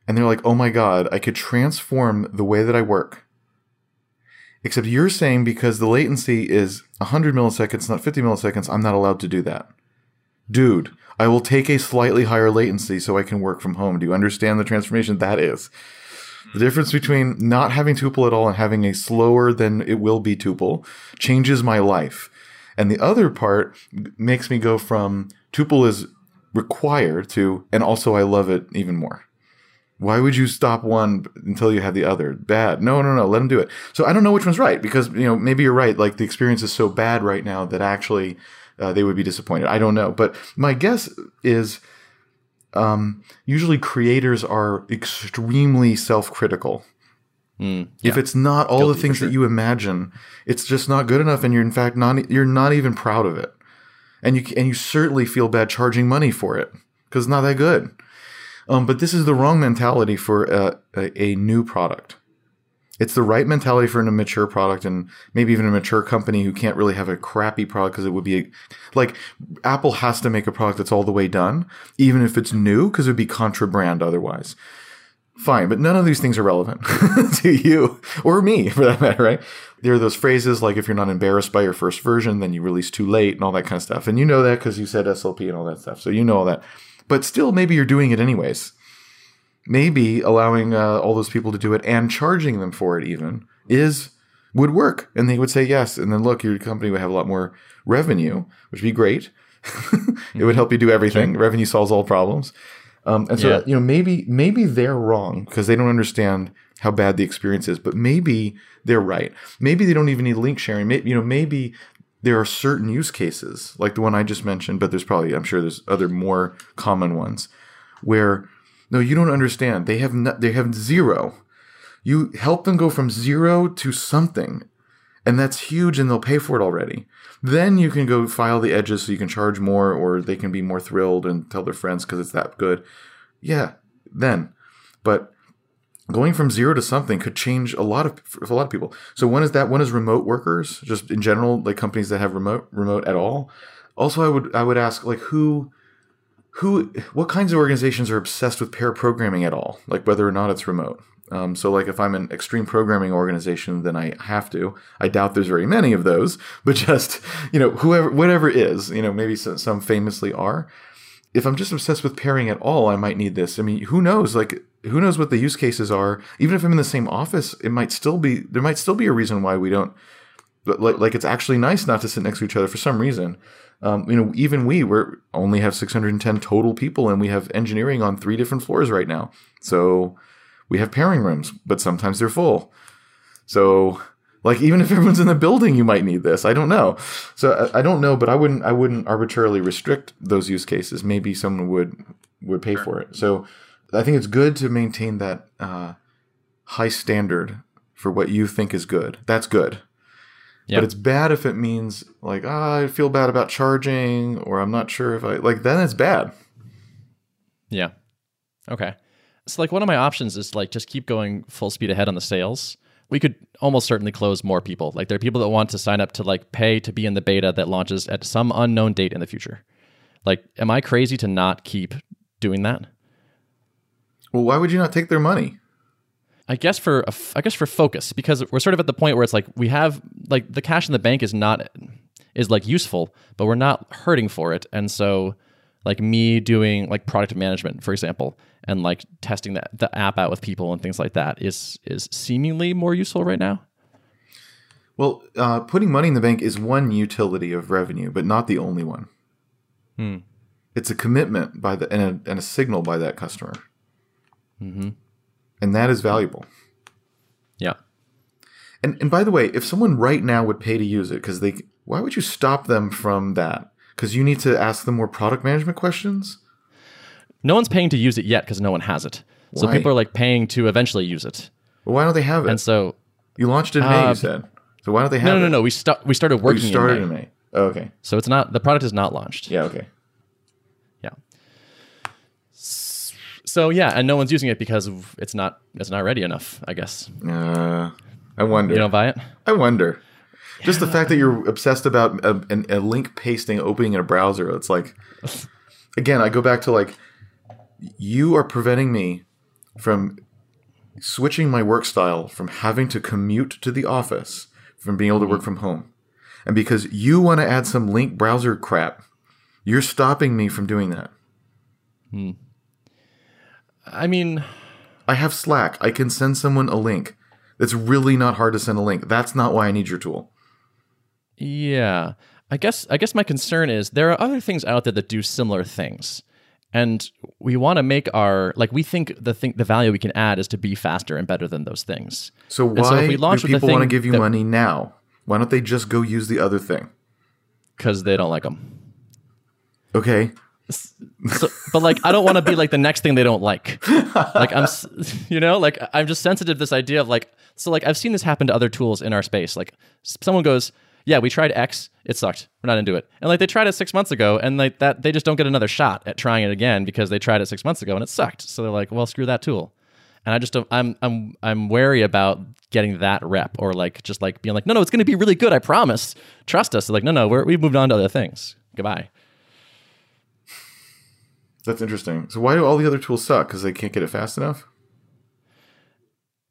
And they're like, oh my God, I could transform the way that I work. Except you're saying because the latency is 100 milliseconds, not 50 milliseconds, I'm not allowed to do that. Dude, I will take a slightly higher latency so I can work from home. Do you understand the transformation that is? The difference between not having tuple at all and having a slower than it will be tuple changes my life. And the other part makes me go from tuple is required to, and also I love it even more. Why would you stop one until you have the other? Bad. No, no, no. Let them do it. So I don't know which one's right because, you know, maybe you're right. Like the experience is so bad right now that actually uh, they would be disappointed. I don't know, but my guess is um, usually creators are extremely self-critical. Mm, yeah. If it's not all Guilty the things sure. that you imagine, it's just not good enough, and you're in fact not you're not even proud of it, and you and you certainly feel bad charging money for it because it's not that good. Um, but this is the wrong mentality for a, a, a new product. It's the right mentality for an immature product and maybe even a mature company who can't really have a crappy product because it would be like Apple has to make a product that's all the way done, even if it's new, because it would be contra brand otherwise. Fine, but none of these things are relevant [LAUGHS] to you or me for that matter, right? There are those phrases like if you're not embarrassed by your first version, then you release too late and all that kind of stuff. And you know that because you said SLP and all that stuff. So you know all that. But still, maybe you're doing it anyways maybe allowing uh, all those people to do it and charging them for it even is would work. And they would say yes. And then look your company would have a lot more revenue which would be great. [LAUGHS] It would help you do everything. Sure. revenue solves all problems. Um, and so yeah. you know maybe maybe they're wrong because they don't understand how bad the experience is but maybe they're right. Maybe they don't even need link sharing. Maybe you know maybe there are certain use cases like the one i just mentioned but there's probably i'm sure there's other more common ones where no, you don't understand. They have no, they have zero. You help them go from zero to something, and that's huge, and they'll pay for it already. Then you can go file the edges so you can charge more, or they can be more thrilled and tell their friends because it's that good. Yeah, then, but going from zero to something could change a lot of a lot of people. So one is that one is remote workers, just in general, like companies that have remote remote at all. Also, I would I would ask like who who what kinds of organizations are obsessed with pair programming at all? Like whether or not it's remote. Um, so like if i'm an extreme programming organization then i have to. I doubt there's very many of those [LAUGHS] but just you know whoever whatever is you know maybe some, famously are. If i'm just obsessed with pairing at all i might need this. I mean who knows? Like who knows what the use cases are? Even if i'm in the same office it might still be there might still be a reason why we don't like, like it's actually nice not to sit next to each other for some reason um, you know, even we we only have 610 total people, and we have engineering on three different floors right now. So we have pairing rooms, but sometimes they're full. So like even if [LAUGHS] everyone's in the building, you might need this. I don't know. So I, I don't know, but I wouldn't I wouldn't arbitrarily restrict those use cases. Maybe someone would would pay for it. So I think it's good to maintain that uh, high standard for what you think is good. That's good. But it's bad if it means like, oh, I feel bad about charging, or I'm not sure if I like. Then it's bad. Yeah. Okay. So like one of my options is like just keep going full speed ahead on the sales. We could almost certainly close more people. Like there are people that want to sign up to like pay to be in the beta that launches at some unknown date in the future. Like, am I crazy to not keep doing that? Well, why would you not take their money? I guess for I guess for focus because we're sort of at the point where it's like we have like the cash in the bank is not is like useful, but we're not hurting for it, and so like me doing like product management, for example, and like testing the, the app out with people and things like that is is seemingly more useful right now. Well, uh, putting money in the bank is one utility of revenue, but not the only one. Hmm. It's a commitment by the and a, and a signal by that customer. Mm-hmm and that is valuable. Yeah. And and by the way, if someone right now would pay to use it because they why would you stop them from that? Because you need to ask them more product management questions. No one's paying to use it yet because no one has it. Why? So people are like paying to eventually use it. Well, why don't they have it? And so you launched in May. Uh, you said. So why don't they have? No, no, no, no. We start. We started working. Oh, you started in May. In May. Oh, okay. So it's not the product is not launched. Yeah. Okay. So yeah, and no one's using it because it's not it's not ready enough. I guess. Uh, I wonder. You don't buy it? I wonder. Yeah. Just the fact that you're obsessed about a, a, a link pasting opening in a browser. It's like, again, I go back to like, you are preventing me from switching my work style from having to commute to the office from being able to work mm-hmm. from home. And because you want to add some link browser crap, you're stopping me from doing that. Hmm. I mean, I have Slack. I can send someone a link. It's really not hard to send a link. That's not why I need your tool. Yeah. I guess I guess my concern is there are other things out there that do similar things. And we want to make our like we think the thing the value we can add is to be faster and better than those things. So why so if we launch do people want to give you that, money now? Why don't they just go use the other thing? Because they don't like them. Okay, so, but like I don't want to be like the next thing they don't like. Like I'm, [LAUGHS] you know, like I'm just sensitive to this idea of like so like I've seen this happen to other tools in our space. Like someone goes, "Yeah, we tried X, it sucked. We're not into it." And like they tried it six months ago, and like that they just don't get another shot at trying it again because they tried it six months ago and it sucked. So they're like, "Well, screw that tool." and I just don't. I'm I'm I'm wary about getting that rep or like just like being like, no, no, it's going to be really good. I promise. Trust us. They're like, no, no, we're, we've moved on to other things. Goodbye. That's interesting. So why do all the other tools suck? Because they can't get it fast enough.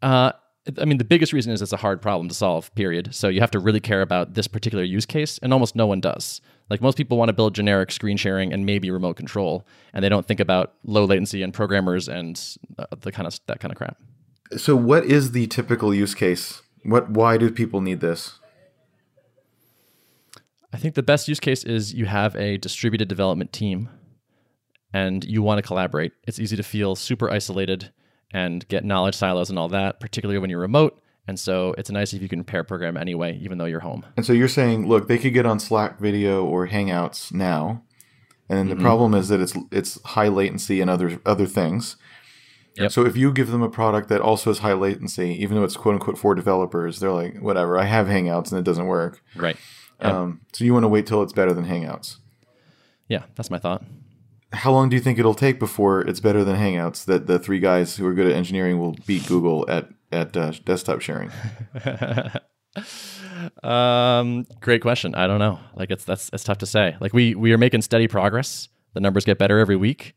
Uh, I mean, the biggest reason is it's a hard problem to solve. Period. So you have to really care about this particular use case, and almost no one does. Like most people want to build generic screen sharing and maybe remote control, and they don't think about low latency and programmers and uh, the kind of that kind of crap. So what is the typical use case? What why do people need this? I think the best use case is you have a distributed development team and you want to collaborate. It's easy to feel super isolated and get knowledge silos and all that, particularly when you're remote. And so it's nice if you can pair program anyway, even though you're home. And so you're saying, look, they could get on Slack video or Hangouts now, and mm-hmm. the problem is that it's it's high latency and other other things. Yep. So if you give them a product that also has high latency, even though it's quote unquote for developers, they're like, whatever, I have Hangouts and it doesn't work. Right. Yep. Um, so you want to wait till it's better than Hangouts. Yeah, that's my thought. How long do you think it'll take before it's better than Hangouts? That the three guys who are good at engineering will beat Google at at uh, desktop sharing? [LAUGHS] um, great question. I don't know. Like it's that's it's tough to say. Like we we are making steady progress. The numbers get better every week,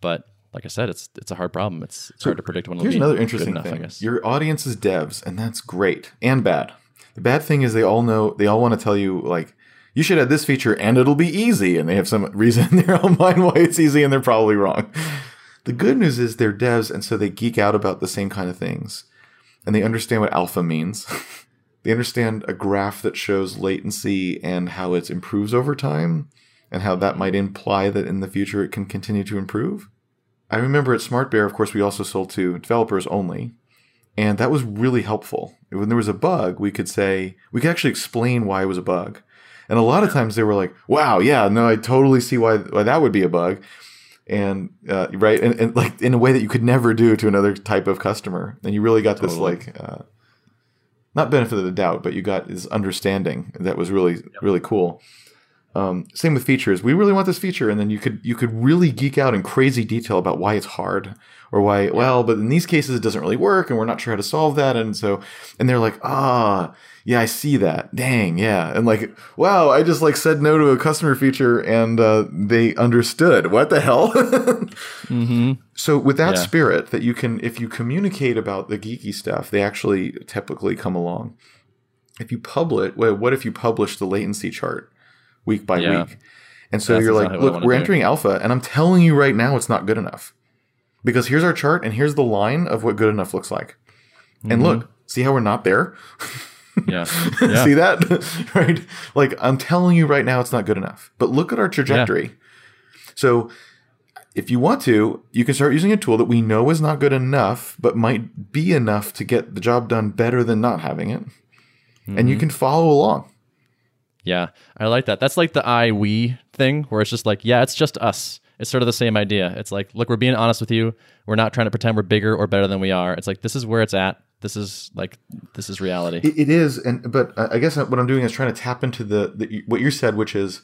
but like I said, it's it's a hard problem. It's, it's so hard to predict when. Here's another interesting enough, thing. Your audience is devs, and that's great and bad. The bad thing is they all know they all want to tell you like you should add this feature and it'll be easy, and they have some reason in their [LAUGHS] own mind why it's easy, and they're probably wrong. The good news is they're devs, and so they geek out about the same kind of things, and they understand what alpha means. [LAUGHS] they understand a graph that shows latency and how it improves over time, and how that might imply that in the future it can continue to improve. I remember at SmartBear, of course, we also sold to developers only. And that was really helpful. When there was a bug, we could say, we could actually explain why it was a bug. And a lot of times they were like, wow, yeah, no, I totally see why, why that would be a bug. And, uh, right. And, and, like in a way that you could never do to another type of customer. And you really got totally. this like, uh, not benefit of the doubt, but you got this understanding that was really, yep. really cool. Um, same with features. We really want this feature, and then you could you could really geek out in crazy detail about why it's hard or why well, but in these cases it doesn't really work, and we're not sure how to solve that. And so, and they're like, ah, yeah, I see that. Dang, yeah, and like, wow, I just like said no to a customer feature, and uh, they understood. What the hell? [LAUGHS] mm-hmm. So with that yeah. spirit, that you can, if you communicate about the geeky stuff, they actually typically come along. If you publish, what if you publish the latency chart? week by yeah. week. And so That's you're like, look, we're entering alpha, and I'm telling you right now, it's not good enough. Because here's our chart, and here's the line of what good enough looks like. Mm-hmm. And look, see how we're not there? [LAUGHS] yeah. [LAUGHS] yeah. see that? [LAUGHS] right? Like, I'm telling you right now, it's not good enough. But look at our trajectory. Yeah. So, if you want to, you can start using a tool that we know is not good enough, but might be enough to get the job done better than not having it. Mm-hmm. And you mm-hmm. can follow along. Yeah, I like that. That's like the I we thing where it's just like, yeah, it's just us. It's sort of the same idea. It's like, look, we're being honest with you. We're not trying to pretend we're bigger or better than we are. It's like this is where it's at. This is like this is reality. it, it is, and but I guess what I'm doing is trying to tap into the, the what you said, which is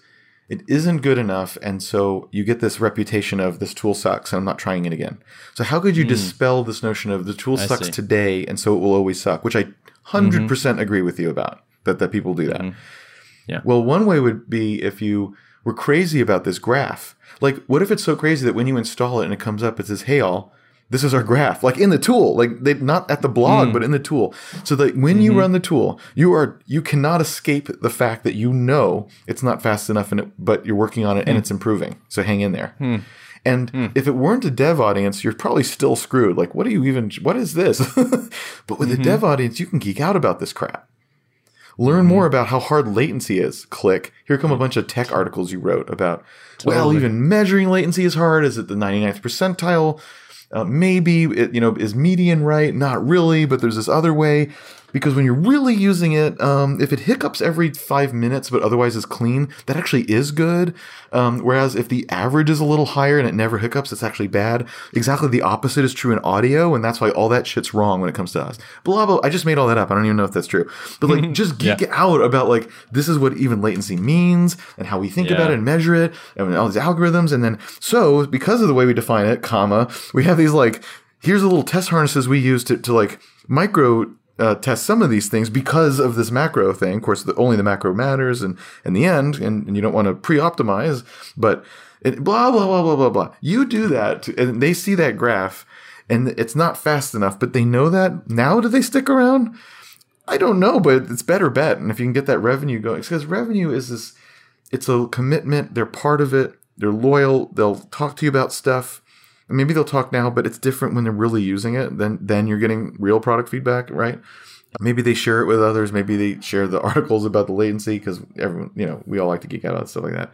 it isn't good enough, and so you get this reputation of this tool sucks, and I'm not trying it again. So how could you mm. dispel this notion of the tool I sucks see. today, and so it will always suck? Which I 100 mm-hmm. percent agree with you about that that people do that. Mm-hmm. Yeah. Well, one way would be if you were crazy about this graph. Like, what if it's so crazy that when you install it and it comes up, it says, "Hey, all." This is our graph, like in the tool, like they not at the blog, mm. but in the tool. So that when mm-hmm. you run the tool, you are you cannot escape the fact that you know it's not fast enough, and it, but you're working on it mm. and it's improving. So hang in there. Mm. And mm. if it weren't a dev audience, you're probably still screwed. Like, what are you even? What is this? [LAUGHS] but with mm-hmm. a dev audience, you can geek out about this crap. Learn mm-hmm. more about how hard latency is. Click. Here come a bunch of tech articles you wrote about. Totally. Well, even measuring latency is hard. Is it the 99th percentile? Uh, maybe it, you know is median right? Not really, but there's this other way because when you're really using it, um, if it hiccups every five minutes but otherwise is clean, that actually is good. Um, whereas if the average is a little higher and it never hiccups, it's actually bad. Exactly the opposite is true in audio, and that's why all that shit's wrong when it comes to us. Blah blah. I just made all that up. I don't even know if that's true. But like, [LAUGHS] just geek yeah. out about like this is what even latency means and how we think yeah. about it and measure it and all these algorithms. And then so because of the way we define it, comma, we have these like here's the little test harnesses we use to, to like micro uh, test some of these things because of this macro thing. Of course, the, only the macro matters and in the end, and, and you don't want to pre-optimize, but it, blah, blah, blah, blah, blah, blah. You do that and they see that graph and it's not fast enough, but they know that now. Do they stick around? I don't know, but it's better bet. And if you can get that revenue going, because revenue is this, it's a commitment. They're part of it. They're loyal. They'll talk to you about stuff. Maybe they'll talk now, but it's different when they're really using it. Then, then you're getting real product feedback, right? Maybe they share it with others. Maybe they share the [LAUGHS] articles about the latency because everyone, you know, we all like to geek out on stuff like that.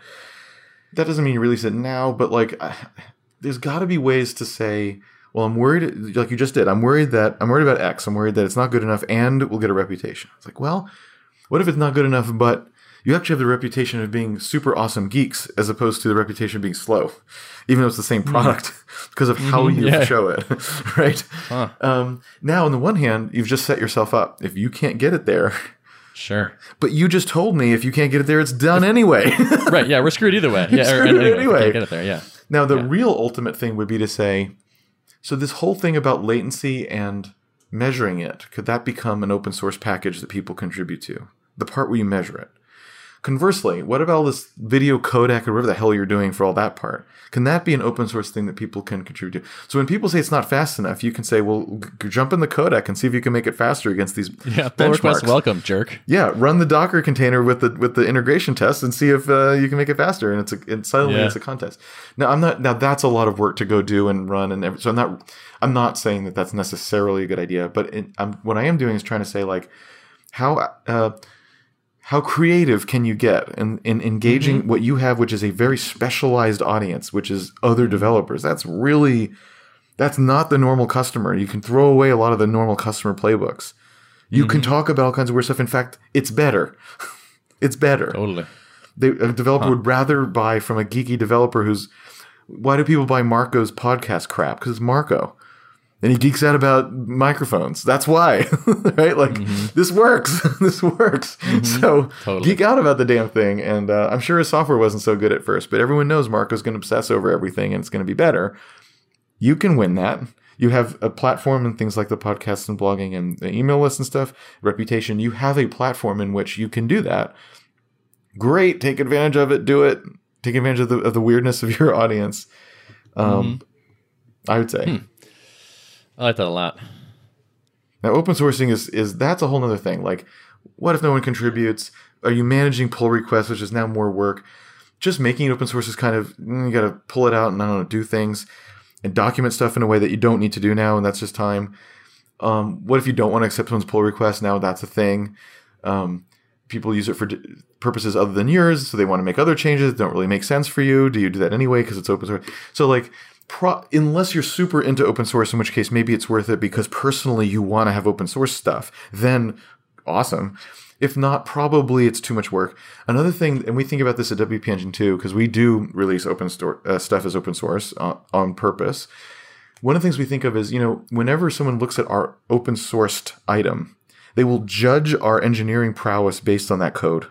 That doesn't mean you release it now, but like, [SIGHS] there's got to be ways to say, well, I'm worried, like you just did. I'm worried that I'm worried about X. I'm worried that it's not good enough and we'll get a reputation. It's like, well, what if it's not good enough, but you actually have the reputation of being super awesome geeks as opposed to the reputation of being slow, even though it's the same hmm. product [LAUGHS] mm. because of how mm-hmm, you yeah. show it, [LAUGHS] right? Huh. Um, now, on the one hand, you've just set yourself up. If you can't get it there, Sure. But you just told me if you can't get it there, it's done anyway. [LAUGHS] right. Yeah. We're screwed either way. Yeah. Or, anyway. anyway. get it there. Yeah. Now, the yeah. real ultimate thing would be to say, so this whole thing about latency and measuring it, could that become an open source package that people contribute to? The part where you measure it. Conversely, what about all this video codec or whatever the hell you're doing for all that part? Can that be an open source thing that people can contribute to? So when people say it's not fast enough, you can say, well, g- jump in the codec and see if you can make it faster against these [LAUGHS] yeah, request welcome, jerk. Yeah, run the Docker container with the with the integration test and see if uh, you can make it faster. And it's a and suddenly yeah. it's a contest. Now I'm not now that's a lot of work to go do and run and every, so I'm not I'm not saying that that's necessarily a good idea, but it, I'm, what I am doing is trying to say like how. Uh, how creative can you get in, in engaging mm-hmm. what you have, which is a very specialized audience, which is other developers? That's really, that's not the normal customer. You can throw away a lot of the normal customer playbooks. You mm-hmm. can talk about all kinds of weird stuff. In fact, it's better. [LAUGHS] it's better. Totally. They, a developer huh. would rather buy from a geeky developer who's. Why do people buy Marco's podcast crap? Because it's Marco and he geeks out about microphones. That's why, [LAUGHS] right? Like mm-hmm. this works. [LAUGHS] this works. Mm-hmm. So totally. geek out about the damn thing. And uh, I'm sure his software wasn't so good at first, but everyone knows Marco's going to obsess over everything, and it's going to be better. You can win that. You have a platform and things like the podcast and blogging and the email list and stuff, reputation. You have a platform in which you can do that. Great. Take advantage of it. Do it. Take advantage of the, of the weirdness of your [LAUGHS] audience. Um, mm-hmm. I would say. Hmm. I like that a lot. Now, open sourcing is is that's a whole other thing. Like, what if no one contributes? Are you managing pull requests, which is now more work? Just making it open source is kind of mm, you got to pull it out and I don't know do things and document stuff in a way that you don't need to do now, and that's just time. Um, what if you don't want to accept someone's pull request? Now that's a thing. Um, people use it for d- purposes other than yours, so they want to make other changes that don't really make sense for you. Do you do that anyway because it's open source? So like Pro- unless you're super into open source, in which case maybe it's worth it because personally you want to have open source stuff, then awesome. If not, probably it's too much work. Another thing, and we think about this at WP Engine too, because we do release open store uh, stuff as open source uh, on purpose. One of the things we think of is, you know, whenever someone looks at our open sourced item, they will judge our engineering prowess based on that code.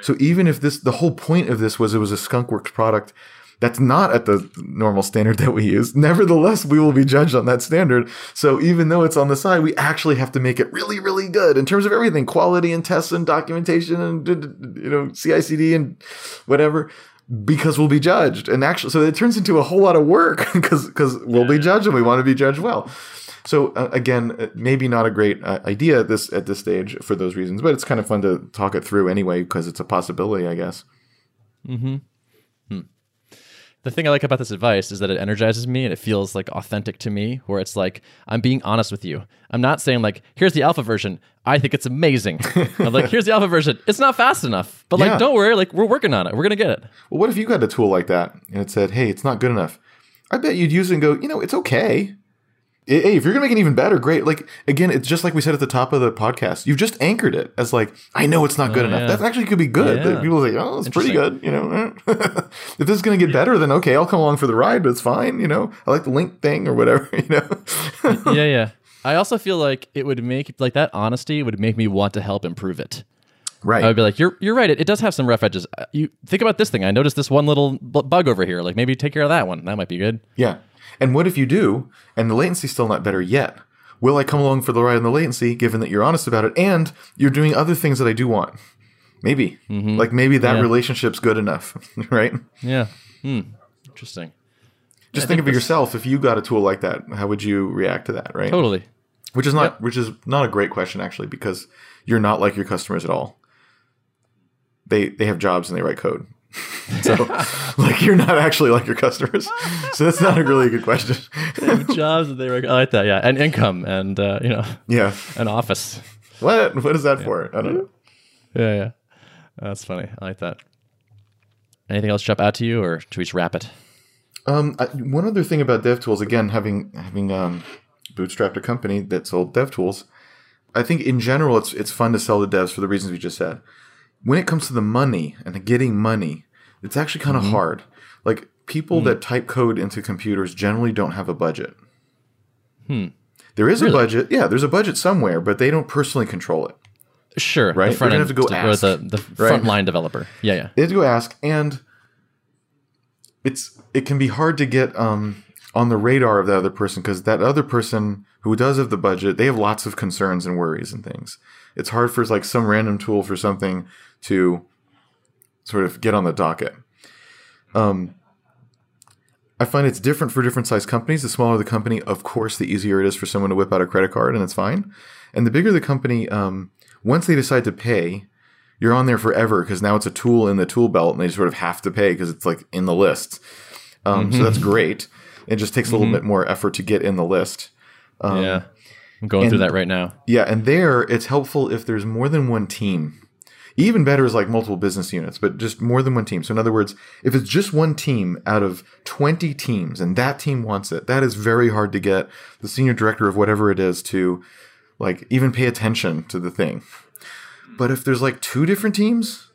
So even if this, the whole point of this was it was a Skunkworks product, that's not at the normal standard that we use. Nevertheless, we will be judged on that standard. So even though it's on the side, we actually have to make it really, really good in terms of everything, quality and tests and documentation and you know CI/CD and whatever. Because we'll be judged, and actually, so it turns into a whole lot of work [LAUGHS] because because we'll be judged and we want to be judged well. So uh, again, uh, maybe not a great uh, idea at this at this stage for those reasons, but it's kind of fun to talk it through anyway because it's a possibility, I guess. Hmm the thing I like about this advice is that it energizes me and it feels like authentic to me, where it's like, I'm being honest with you. I'm not saying, like, here's the alpha version. I think it's amazing. [LAUGHS] I'm like, here's the alpha version. It's not fast enough. But, like, yeah. don't worry. Like, we're working on it. We're going to get it. Well, what if you got a tool like that and it said, hey, it's not good enough? I bet you'd use it and go, you know, it's okay hey, if you're gonna make it even better, great. Like again, it's just like we said at the top of the podcast. You've just anchored it as like, I know it's not good oh, enough. Yeah. That actually could be good. Yeah. People say, oh, it's pretty good. You know, [LAUGHS] if this is gonna get better, then okay, I'll come along for the ride. But it's fine. You know, I like the link thing or whatever. [LAUGHS] You know. [LAUGHS] yeah, yeah. I also feel like it would make like that honesty would make me want to help improve it. Right. I would be like, you're you're right. It, it does have some rough edges. Uh, you think about this thing. I noticed this one little bug over here. Like maybe take care of that one. That might be good. Yeah. And what if you do, and the latency's still not better yet? Will I come along for the ride on the latency, given that you're honest about it, and you're doing other things that I do want? Maybe, like maybe that Yeah. relationship's good enough, [LAUGHS] right? Yeah. Hmm. Interesting. Just think of it yourself. If you got a tool like that, how would you react to that, right? Totally. Which is not, which is not a great question actually, because you're not like your customers at all. They they have jobs and they write code. So [LAUGHS] like you're not actually like your customers. So that's not a really good question. Jobs that they rec- I like that. Yeah, and income and uh, you know yeah. an office. What? What is that for? I don't know. Yeah, yeah. That's funny. I like that. Anything else jump out to you, or should we just wrap it? Um, I, one other thing about DevTools, again, having having um, bootstrapped a company that sold DevTools, I think in general it's it's fun to sell to devs for the reasons we just said. When it comes to the money and the getting money, it's actually kind of hard. Like people that type code into computers generally don't have a budget. Hmm. There is a budget, yeah. There's a budget somewhere, but they don't personally control it. Sure. Right? The front They're end gonna have to go ask. the the Right? frontline developer. Yeah, yeah. They have to go ask, and it's it can be hard to get um, on the radar of that other person because that other person who does have the budget, they have lots of concerns and worries and things. It's hard for like some random tool for something to sort of get on the docket. Um, I find it's different for different size companies. The smaller the company, of course, the easier it is for someone to whip out a credit card, and it's fine. And the bigger the company, um, once they decide to pay, you're on there forever because now it's a tool in the tool belt, and they sort of have to pay because it's like in the list. Um, So that's great. It just takes a little bit more effort to get in the list. yeah. I'm going through Um, that right now. Yeah, and there it's helpful if there's more than one team. Even better is like multiple business units, but just more than one team. So in other words, if it's just one team out of 20 teams and that team wants it, that is very hard to get the senior director of whatever it is to like even pay attention to the thing. But if there's like two different teams,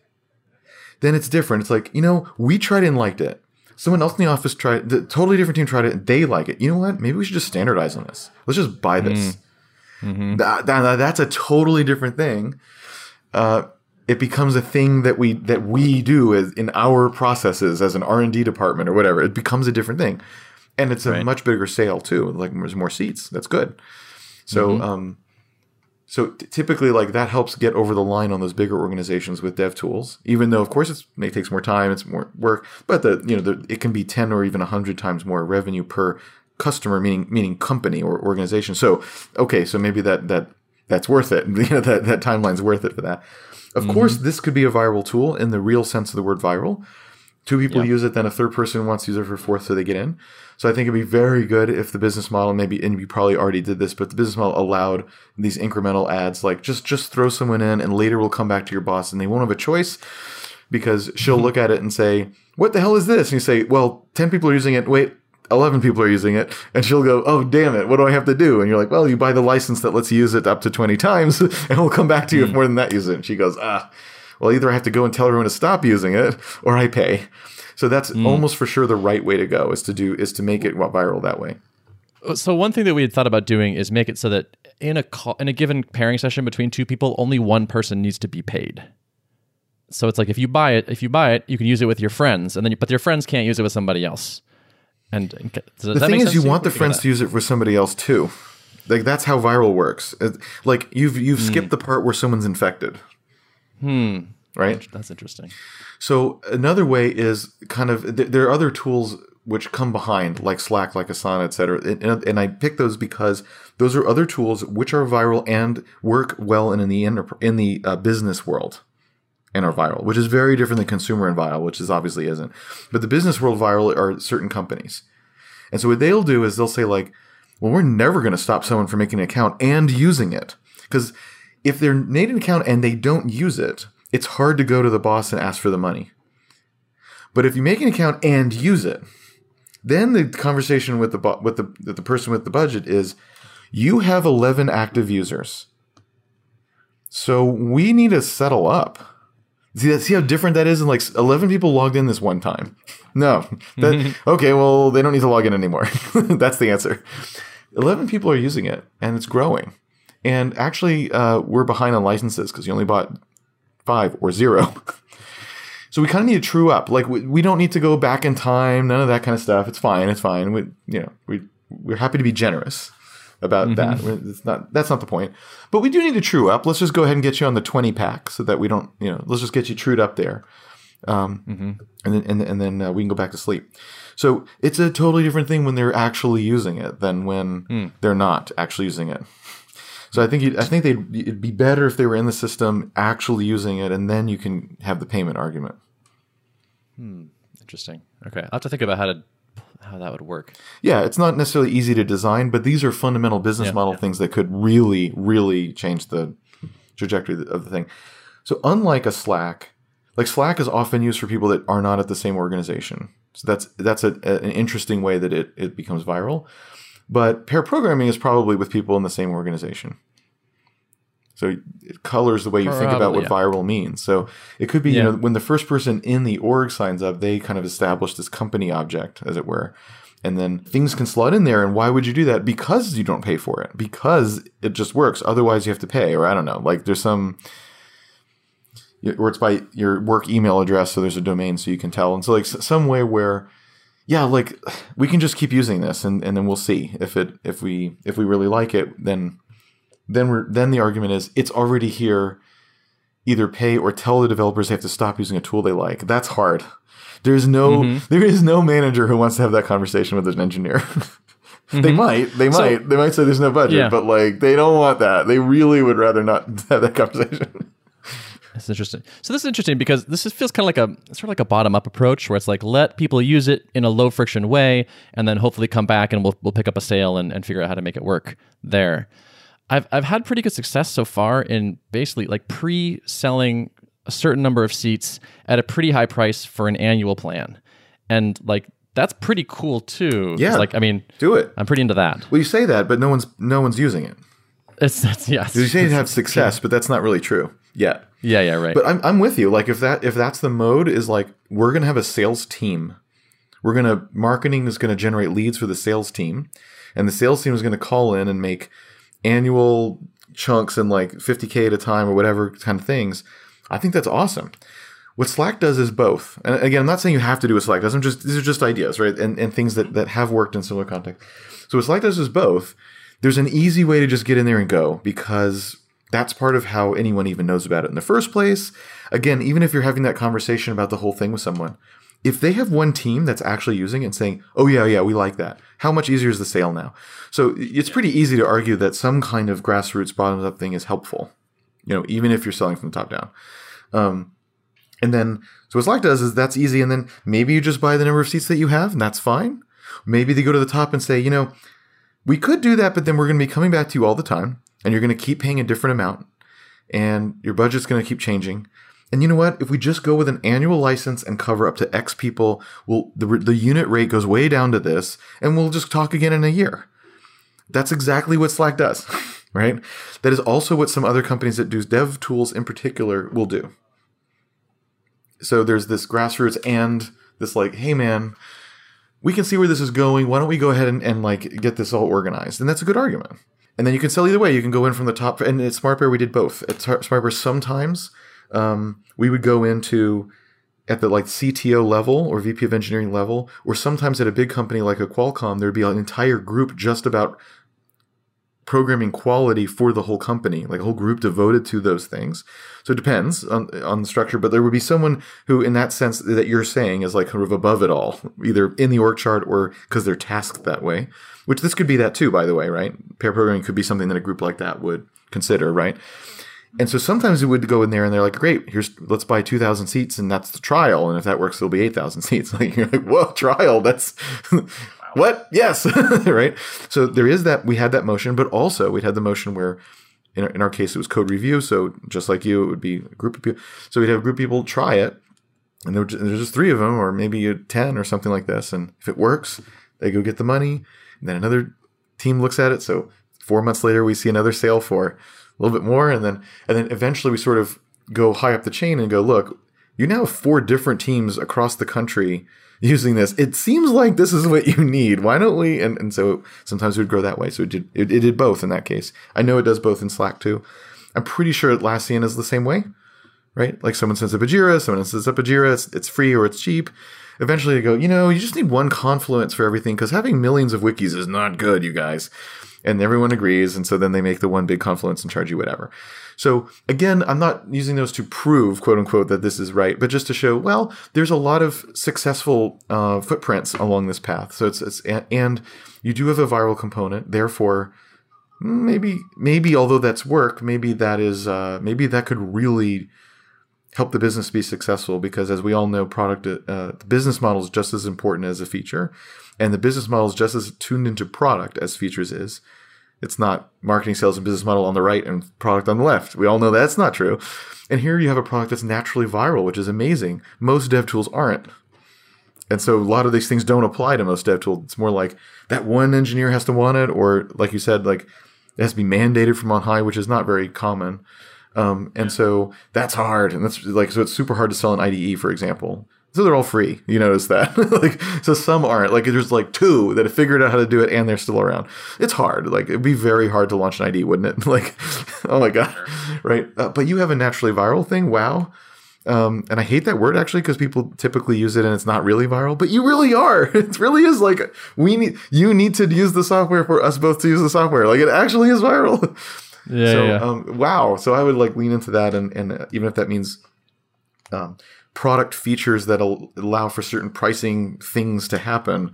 then it's different. It's like, you know, we tried and liked it. Someone else in the office tried the totally different team tried it they like it. You know what? Maybe we should just standardize on this. Let's just buy this. That- that- that's a totally different thing. Uh, it becomes a thing that we that we do as in our processes as an R and D department or whatever. It becomes a different thing, and it's a Right. much bigger sale too. Like there's more seats. That's good. So um, so t- typically like that helps get over the line on those bigger organizations with dev tools. Even though of course it's, it takes more time, it's more work, but the you know the, it can be ten or even hundred times more revenue per customer, meaning meaning company or organization. So okay, so maybe that that that's worth it. [LAUGHS] You know that that timeline's worth it for that. Of course, mm-hmm. this could be a viral tool in the real sense of the word viral. Two people use it, then a third person wants to use it for fourth, so they get in. So I think it'd be very good if the business model, maybe, and you probably already did this, but the business model allowed these incremental adds, like just just throw someone in, and later we'll come back to your boss, and they won't have a choice because she'll mm-hmm. look at it and say, "What the hell is this?" And you say, "Well, ten people are using it. Wait." 11 people are using it and she'll go oh damn it what do i have to do? And you're like well you buy the license that lets you use it up to 20 times [LAUGHS] and we'll come back to you if more than that use it. And she goes ah well either i have to go and tell everyone to stop using it or i pay. So that's almost for sure the right way to go is to do is to make it viral that way. So one thing that we had thought about doing is make it so that in a call, in a given pairing session between two people, only one person needs to be paid. So it's like if you buy it, if you buy it, you can use it with your friends, and then you, but your friends can't use it with somebody else. And the thing is you want the friends to use it for somebody else too. Like that's how viral works. It- like you've you've skipped the part where someone's infected. Hmm. Right? That's interesting. So another way is kind of th- there are other tools which come behind, like Slack, like Asana, etc. And, and- and I pick those because those are other tools which are viral and work well in, in the in the uh, business world and are viral, which is very different than consumer and viral, which is obviously isn't. But the business world viral are certain companies. And so what they'll do is they'll say like, well, we're never going to stop someone from making an account and using it. Because if they're made an account and they don't use it, it's hard to go to the boss and ask for the money. But if you make an account and use it, then the conversation with the with the with the person with the budget is, you have eleven active users, so we need to settle up. See, that, see how different that is? And like eleven people logged in this one time. No, that [LAUGHS] okay. Well, they don't need to log in anymore. [LAUGHS] That's the answer. Eleven people are using it, and it's growing. And actually, uh, we're behind on licenses because you only bought five or zero. [LAUGHS] So we kind of need to true up. Like we, we don't need to go back in time. None of that kind of stuff. It's fine. It's fine. We, you know, we we're happy to be generous about mm-hmm. that. It's not that's not the point. But we do need to true up. Let's just go ahead and get you on the twenty pack so that we don't, you know, let's just get you trued up there, um, mm-hmm. and then and, and then uh, we can go back to sleep. So it's a totally different thing when they're actually using it than when mm. they're not actually using it. So I think I think they'd it'd be better if they were in the system actually using it, and then you can have the payment argument. Hmm. Interesting. Okay, I'll have to think about how to how that would work. Yeah, it's not necessarily easy to design, but these are fundamental business yeah, model yeah. things that could really, really change the trajectory of the thing. So unlike a Slack, like Slack is often used for people that are not at the same organization. So that's that's a, a, an interesting way that it, it becomes viral. But pair programming is probably with people in the same organization. So it colors the way you Probably, think about what yeah. viral means. So it could be, yeah. you know, when the first person in the org signs up, they kind of establish this company object, as it were. And then things can slot in there. And why would you do that? Because you don't pay for it. Because it just works. Otherwise, you have to pay. Or I don't know. Like there's some, or it's by your work email address. So there's a domain so you can tell. And so, like, some way where, yeah, like we can just keep using this and, and then we'll see if it, if we, if we really like it, then then we're then the argument is it's already here. Either pay or tell the developers they have to stop using a tool they like. That's hard. There's no mm-hmm. [LAUGHS] there is no manager who wants to have that conversation with an engineer. [LAUGHS] mm-hmm. They might, they might, so, they might say there's no budget, yeah. but like they don't want that. They really would rather not [LAUGHS] have that conversation. That's interesting. So this is interesting because this is, feels kind of like a sort of like a bottom up approach where it's like let people use it in a low friction way, and then hopefully come back and we'll we'll pick up a sale and, and figure out how to make it work there. I've I've had pretty good success so far in basically like pre-selling a certain number of seats at a pretty high price for an annual plan. And like that's pretty cool too. Yeah. Like I mean, do it. I'm pretty into that. Well, you say that, but no one's no one's using it. It's that's yeah. You say you have success, but that's not really true yet. Yeah, yeah, right. But I'm I'm with you. Like if that if that's the mode is like we're gonna have a sales team. We're gonna marketing is gonna generate leads for the sales team, and the sales team is gonna call in and make annual chunks and like 50k at a time or whatever kind of things, I think that's awesome. What Slack does is both. And again, I'm not saying you have to do what Slack does. I'm just these are just ideas, right? And and things that that have worked in similar context. So what Slack does is both. There's an easy way to just get in there and go because that's part of how anyone even knows about it in the first place. Again, even if you're having that conversation about the whole thing with someone, if they have one team that's actually using it and saying, "Oh yeah, yeah, we like that," how much easier is the sale now? So it's pretty easy to argue that some kind of grassroots bottoms up thing is helpful. You know, even if you're selling from the top down. Um, and then so what Slack does is that's easy, and then maybe you just buy the number of seats that you have, and that's fine. Maybe they go to the top and say, you know, we could do that, but then we're going to be coming back to you all the time, and you're going to keep paying a different amount, and your budget's going to keep changing. And you know what? If we just go with an annual license and cover up to X people, we'll, the, the unit rate goes way down to this, and we'll just talk again in a year. That's exactly what Slack does, [LAUGHS] right? That is also what some other companies that do dev tools in particular will do. So there's this grassroots and this like, hey man, we can see where this is going. Why don't we go ahead and, and like get this all organized? And that's a good argument. And then you can sell either way. You can go in from the top. And at SmartBear, we did both. At SmartBear, sometimes um, we would go into at the like CTO level or VP of engineering level, or sometimes at a big company like a Qualcomm, there'd be an entire group just about programming quality for the whole company, like a whole group devoted to those things. So it depends on, on the structure, but there would be someone who, in that sense that you're saying, is like kind of above it all, either in the org chart or because they're tasked that way. Which this could be that too, by the way, right? Pair programming could be something that a group like that would consider, right? And so sometimes it would go in there and they're like, great, here's, let's buy 2,000 seats and that's the trial. And if that works, it'll be 8,000 [LAUGHS] seats. [LAUGHS] Like, you're like, whoa, trial, that's, [LAUGHS] what? Yes. right. So there is that, we had that motion, but also we had the motion where in our, in our case, it was code review. So just like you, it would be a group of people. So we'd have a group of people try it and there there's just three of them or maybe 10 or something like this. And if it works, they go get the money. And then another team looks at it. So four months later, we see another sale for a little bit more, and then and then eventually we sort of go high up the chain and go, look, you now have four different teams across the country using this. It seems like this is what you need. Why don't we? And, and so sometimes we'd grow that way. So it did, it, it did both in that case. I know it does both in Slack too. I'm pretty sure Atlassian is the same way. right? Like someone sends up a Jira, someone sends up a Jira, it's, it's free or it's cheap. Eventually they go, you know, you just need one confluence for everything because having millions of wikis is not good, you guys. And everyone agrees. And so then they make the one big confluence and charge you whatever. So again, I'm not using those to prove, quote unquote, that this is right, but just to show, well, there's a lot of successful uh, footprints along this path. So it's, it's, and you do have a viral component. Therefore, maybe, maybe although that's work, maybe that is, uh, maybe that could really help the business be successful because as we all know product uh, the business model is just as important as a feature and the business model is just as tuned into product as features is. It's not marketing sales and business model on the right and product on the left. We all know that's not true. And here you have a product that's naturally viral which is amazing. Most dev tools aren't. And so a lot of these things don't apply to most dev tools. It's more like that one engineer has to want it or like you said like it has to be mandated from on high which is not very common um, and so that's hard. And that's like, so it's super hard to sell an IDE, for example. So they're all free. You notice that? [LAUGHS] like, so some aren't. Like, there's like two that have figured out how to do it and they're still around. It's hard. Like, it'd be very hard to launch an IDE, wouldn't it? [LAUGHS] like, oh my God. Right. Uh, but you have a naturally viral thing. Wow. Um, and I hate that word actually because people typically use it and it's not really viral, but you really are. [LAUGHS] It really is like we need you need to use the software for us both to use the software. Like it actually is viral. Yeah. So yeah. Um, wow. So I would like lean into that, and and uh, even if that means um, product features that allow for certain pricing things to happen.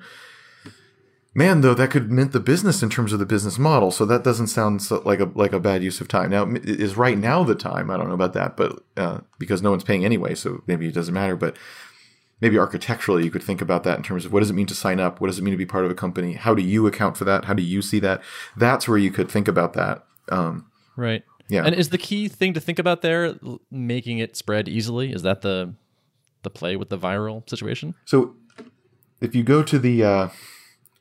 Man, though, that could mint the business in terms of the business model. So that doesn't sound so, like a like a bad use of time. Now, is right now the time? I don't know about that, but uh, because no one's paying anyway, so maybe it doesn't matter. But maybe architecturally, you could think about that in terms of what does it mean to sign up? What does it mean to be part of a company? How do you account for that? How do you see that? That's where you could think about that. Um, right. Yeah. And is the key thing to think about there making it spread easily? Is that the the play with the viral situation? So if you go to the uh,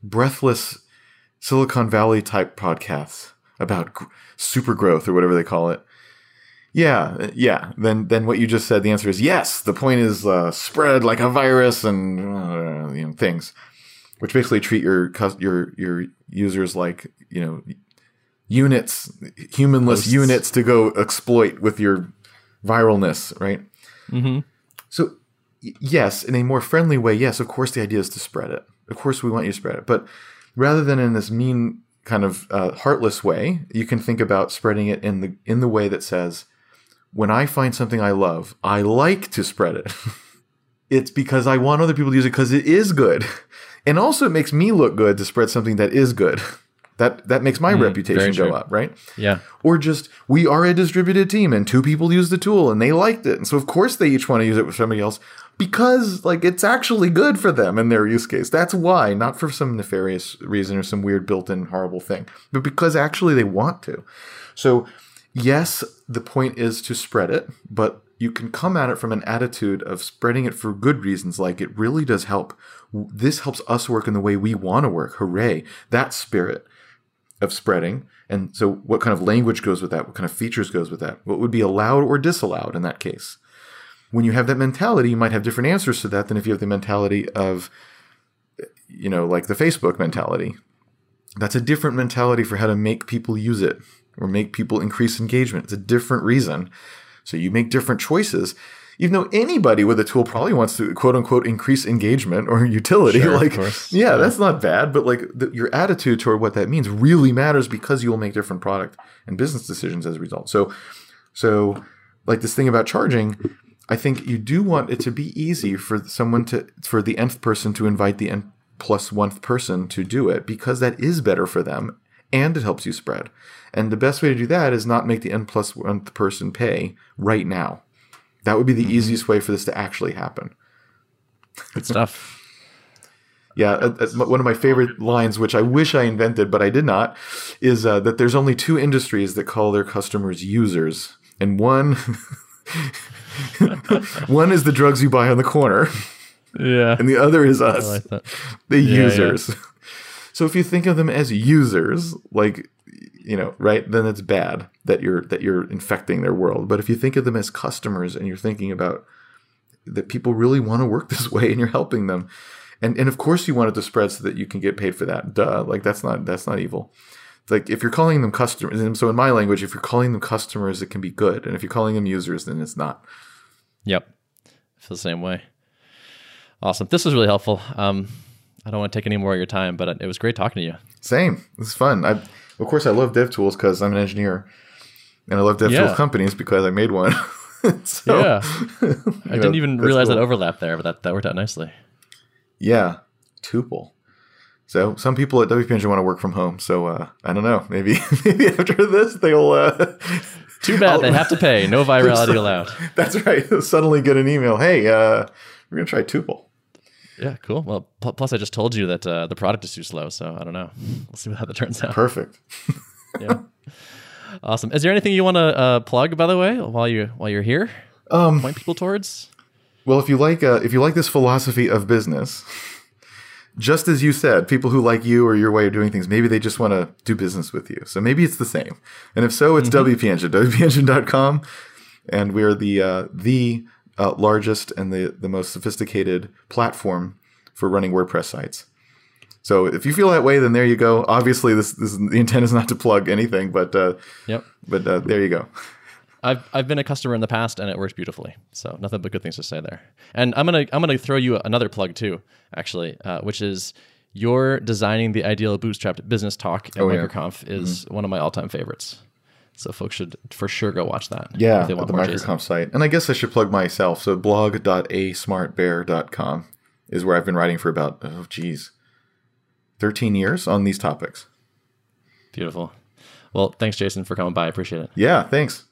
breathless Silicon Valley type podcasts about gr- super growth or whatever they call it, yeah, yeah. Then then what you just said, the answer is yes. The point is uh, spread like a virus and uh, you know things, which basically treat your your your users like you know units, humanless units to go exploit with your viralness, right? Mm-hmm. So, yes, in a more friendly way, yes, of course, the idea is to spread it. Of course, we want you to spread it. But rather than in this mean, kind of uh, heartless way, you can think about spreading it in the in the way that says, when I find something I love, I like to spread it. [LAUGHS] it's because I want other people to use it because it is good. [LAUGHS] And also, it makes me look good to spread something that is good. [LAUGHS] That that makes my mm, reputation go up, right? Yeah. Or just we are a distributed team and two people use the tool and they liked it. And so of course they each want to use it with somebody else because like it's actually good for them in their use case. That's why, not for some nefarious reason or some weird built-in horrible thing, but because actually they want to. So yes, the point is to spread it, but you can come at it from an attitude of spreading it for good reasons like it really does help this helps us work in the way we want to work hooray that spirit of spreading. And so what kind of language goes with that? What kind of features goes with that? What would be allowed or disallowed in that case? When you have that mentality, you might have different answers to that than if you have the mentality of, you know, like the Facebook mentality. That's a different mentality for how to make people use it or make people increase engagement. It's a different reason. So you make different choices even though anybody with a tool probably wants to quote unquote increase engagement or utility sure, like yeah, [LAUGHS] yeah, that's not bad but like the, your attitude toward what that means really matters because you will make different product and business decisions as a result. So so like this thing about charging i think you do want it to be easy for someone to for the nth person to invite the n plus one person to do it because that is better for them and it helps you spread. And the best way to do that is not make the n plus one person pay right now that would be the mm-hmm. easiest way for this to actually happen. Good stuff. [LAUGHS] yeah, uh, uh, one of my favorite lines, which I wish I invented, but I did not, is uh, that there's only two industries that call their customers users, and one [LAUGHS] one is the drugs you buy on the corner. Yeah. And the other is us, like the yeah, users. Yeah. So if you think of them as users, like you know, right? Then it's bad that you're that you're infecting their world. But if you think of them as customers and you're thinking about that people really want to work [LAUGHS] this way and you're helping them, and and of course you want it to spread so that you can get paid for that. Duh, like that's not that's not evil. like if you're calling them customers, and so in my language, if you're calling them customers, it can be good, and if you're calling them users, then it's not. Yep. I feel the same way. Awesome. This was really helpful. Um, I don't want to take any more of your time, but it was great talking to you. Same. This is fun. I, of course, I love dev tools because I'm an engineer, and I love dev Yeah. companies because I made one. [LAUGHS] so, yeah. [LAUGHS] I didn't even realize that overlap there, but that, that worked out nicely. Yeah, tuple. So some people at WP Engine want to work from home. So uh, I don't know. Maybe [LAUGHS] maybe after this they'll. Uh, Too bad they have to pay. No virality allowed. that's right. They'll suddenly get an email. Hey, uh, we're gonna try tuple. Yeah, cool. Well, pl- plus I just told you that uh, the product is too slow, so I don't know. We'll see how that turns out. Perfect. [LAUGHS] Yeah. awesome. Is there anything you want to uh, plug, by the way, while you while you're here? Um, Point people towards. Well, if you like uh, if you like this philosophy of business, just as you said, people who like you or your way of doing things, maybe they just want to do business with you. So maybe it's the same. And if so, it's WP Engine, WPEngine.com. And we're the uh, the uh, largest and the, the most sophisticated platform for running WordPress sites. So if you feel that way, then there you go. Obviously, this, this the intent is not to plug anything, but uh, Yep. but uh, there you go. I've I've been a customer in the past and it works beautifully. So nothing but good things to say there. And I'm gonna I'm gonna throw you another plug too, actually, uh, which is you're designing the ideal bootstrapped business talk at Oh, yeah. Is one of my all time favorites. So folks should for sure go watch that. Yeah, if they at want the more MicroConf site. And I guess I should plug myself. So blog.asmartbear.com is where I've been writing for about, oh, geez, 13 years on these topics. Beautiful. Well, thanks, Jason, for coming by. I appreciate it. Yeah, thanks.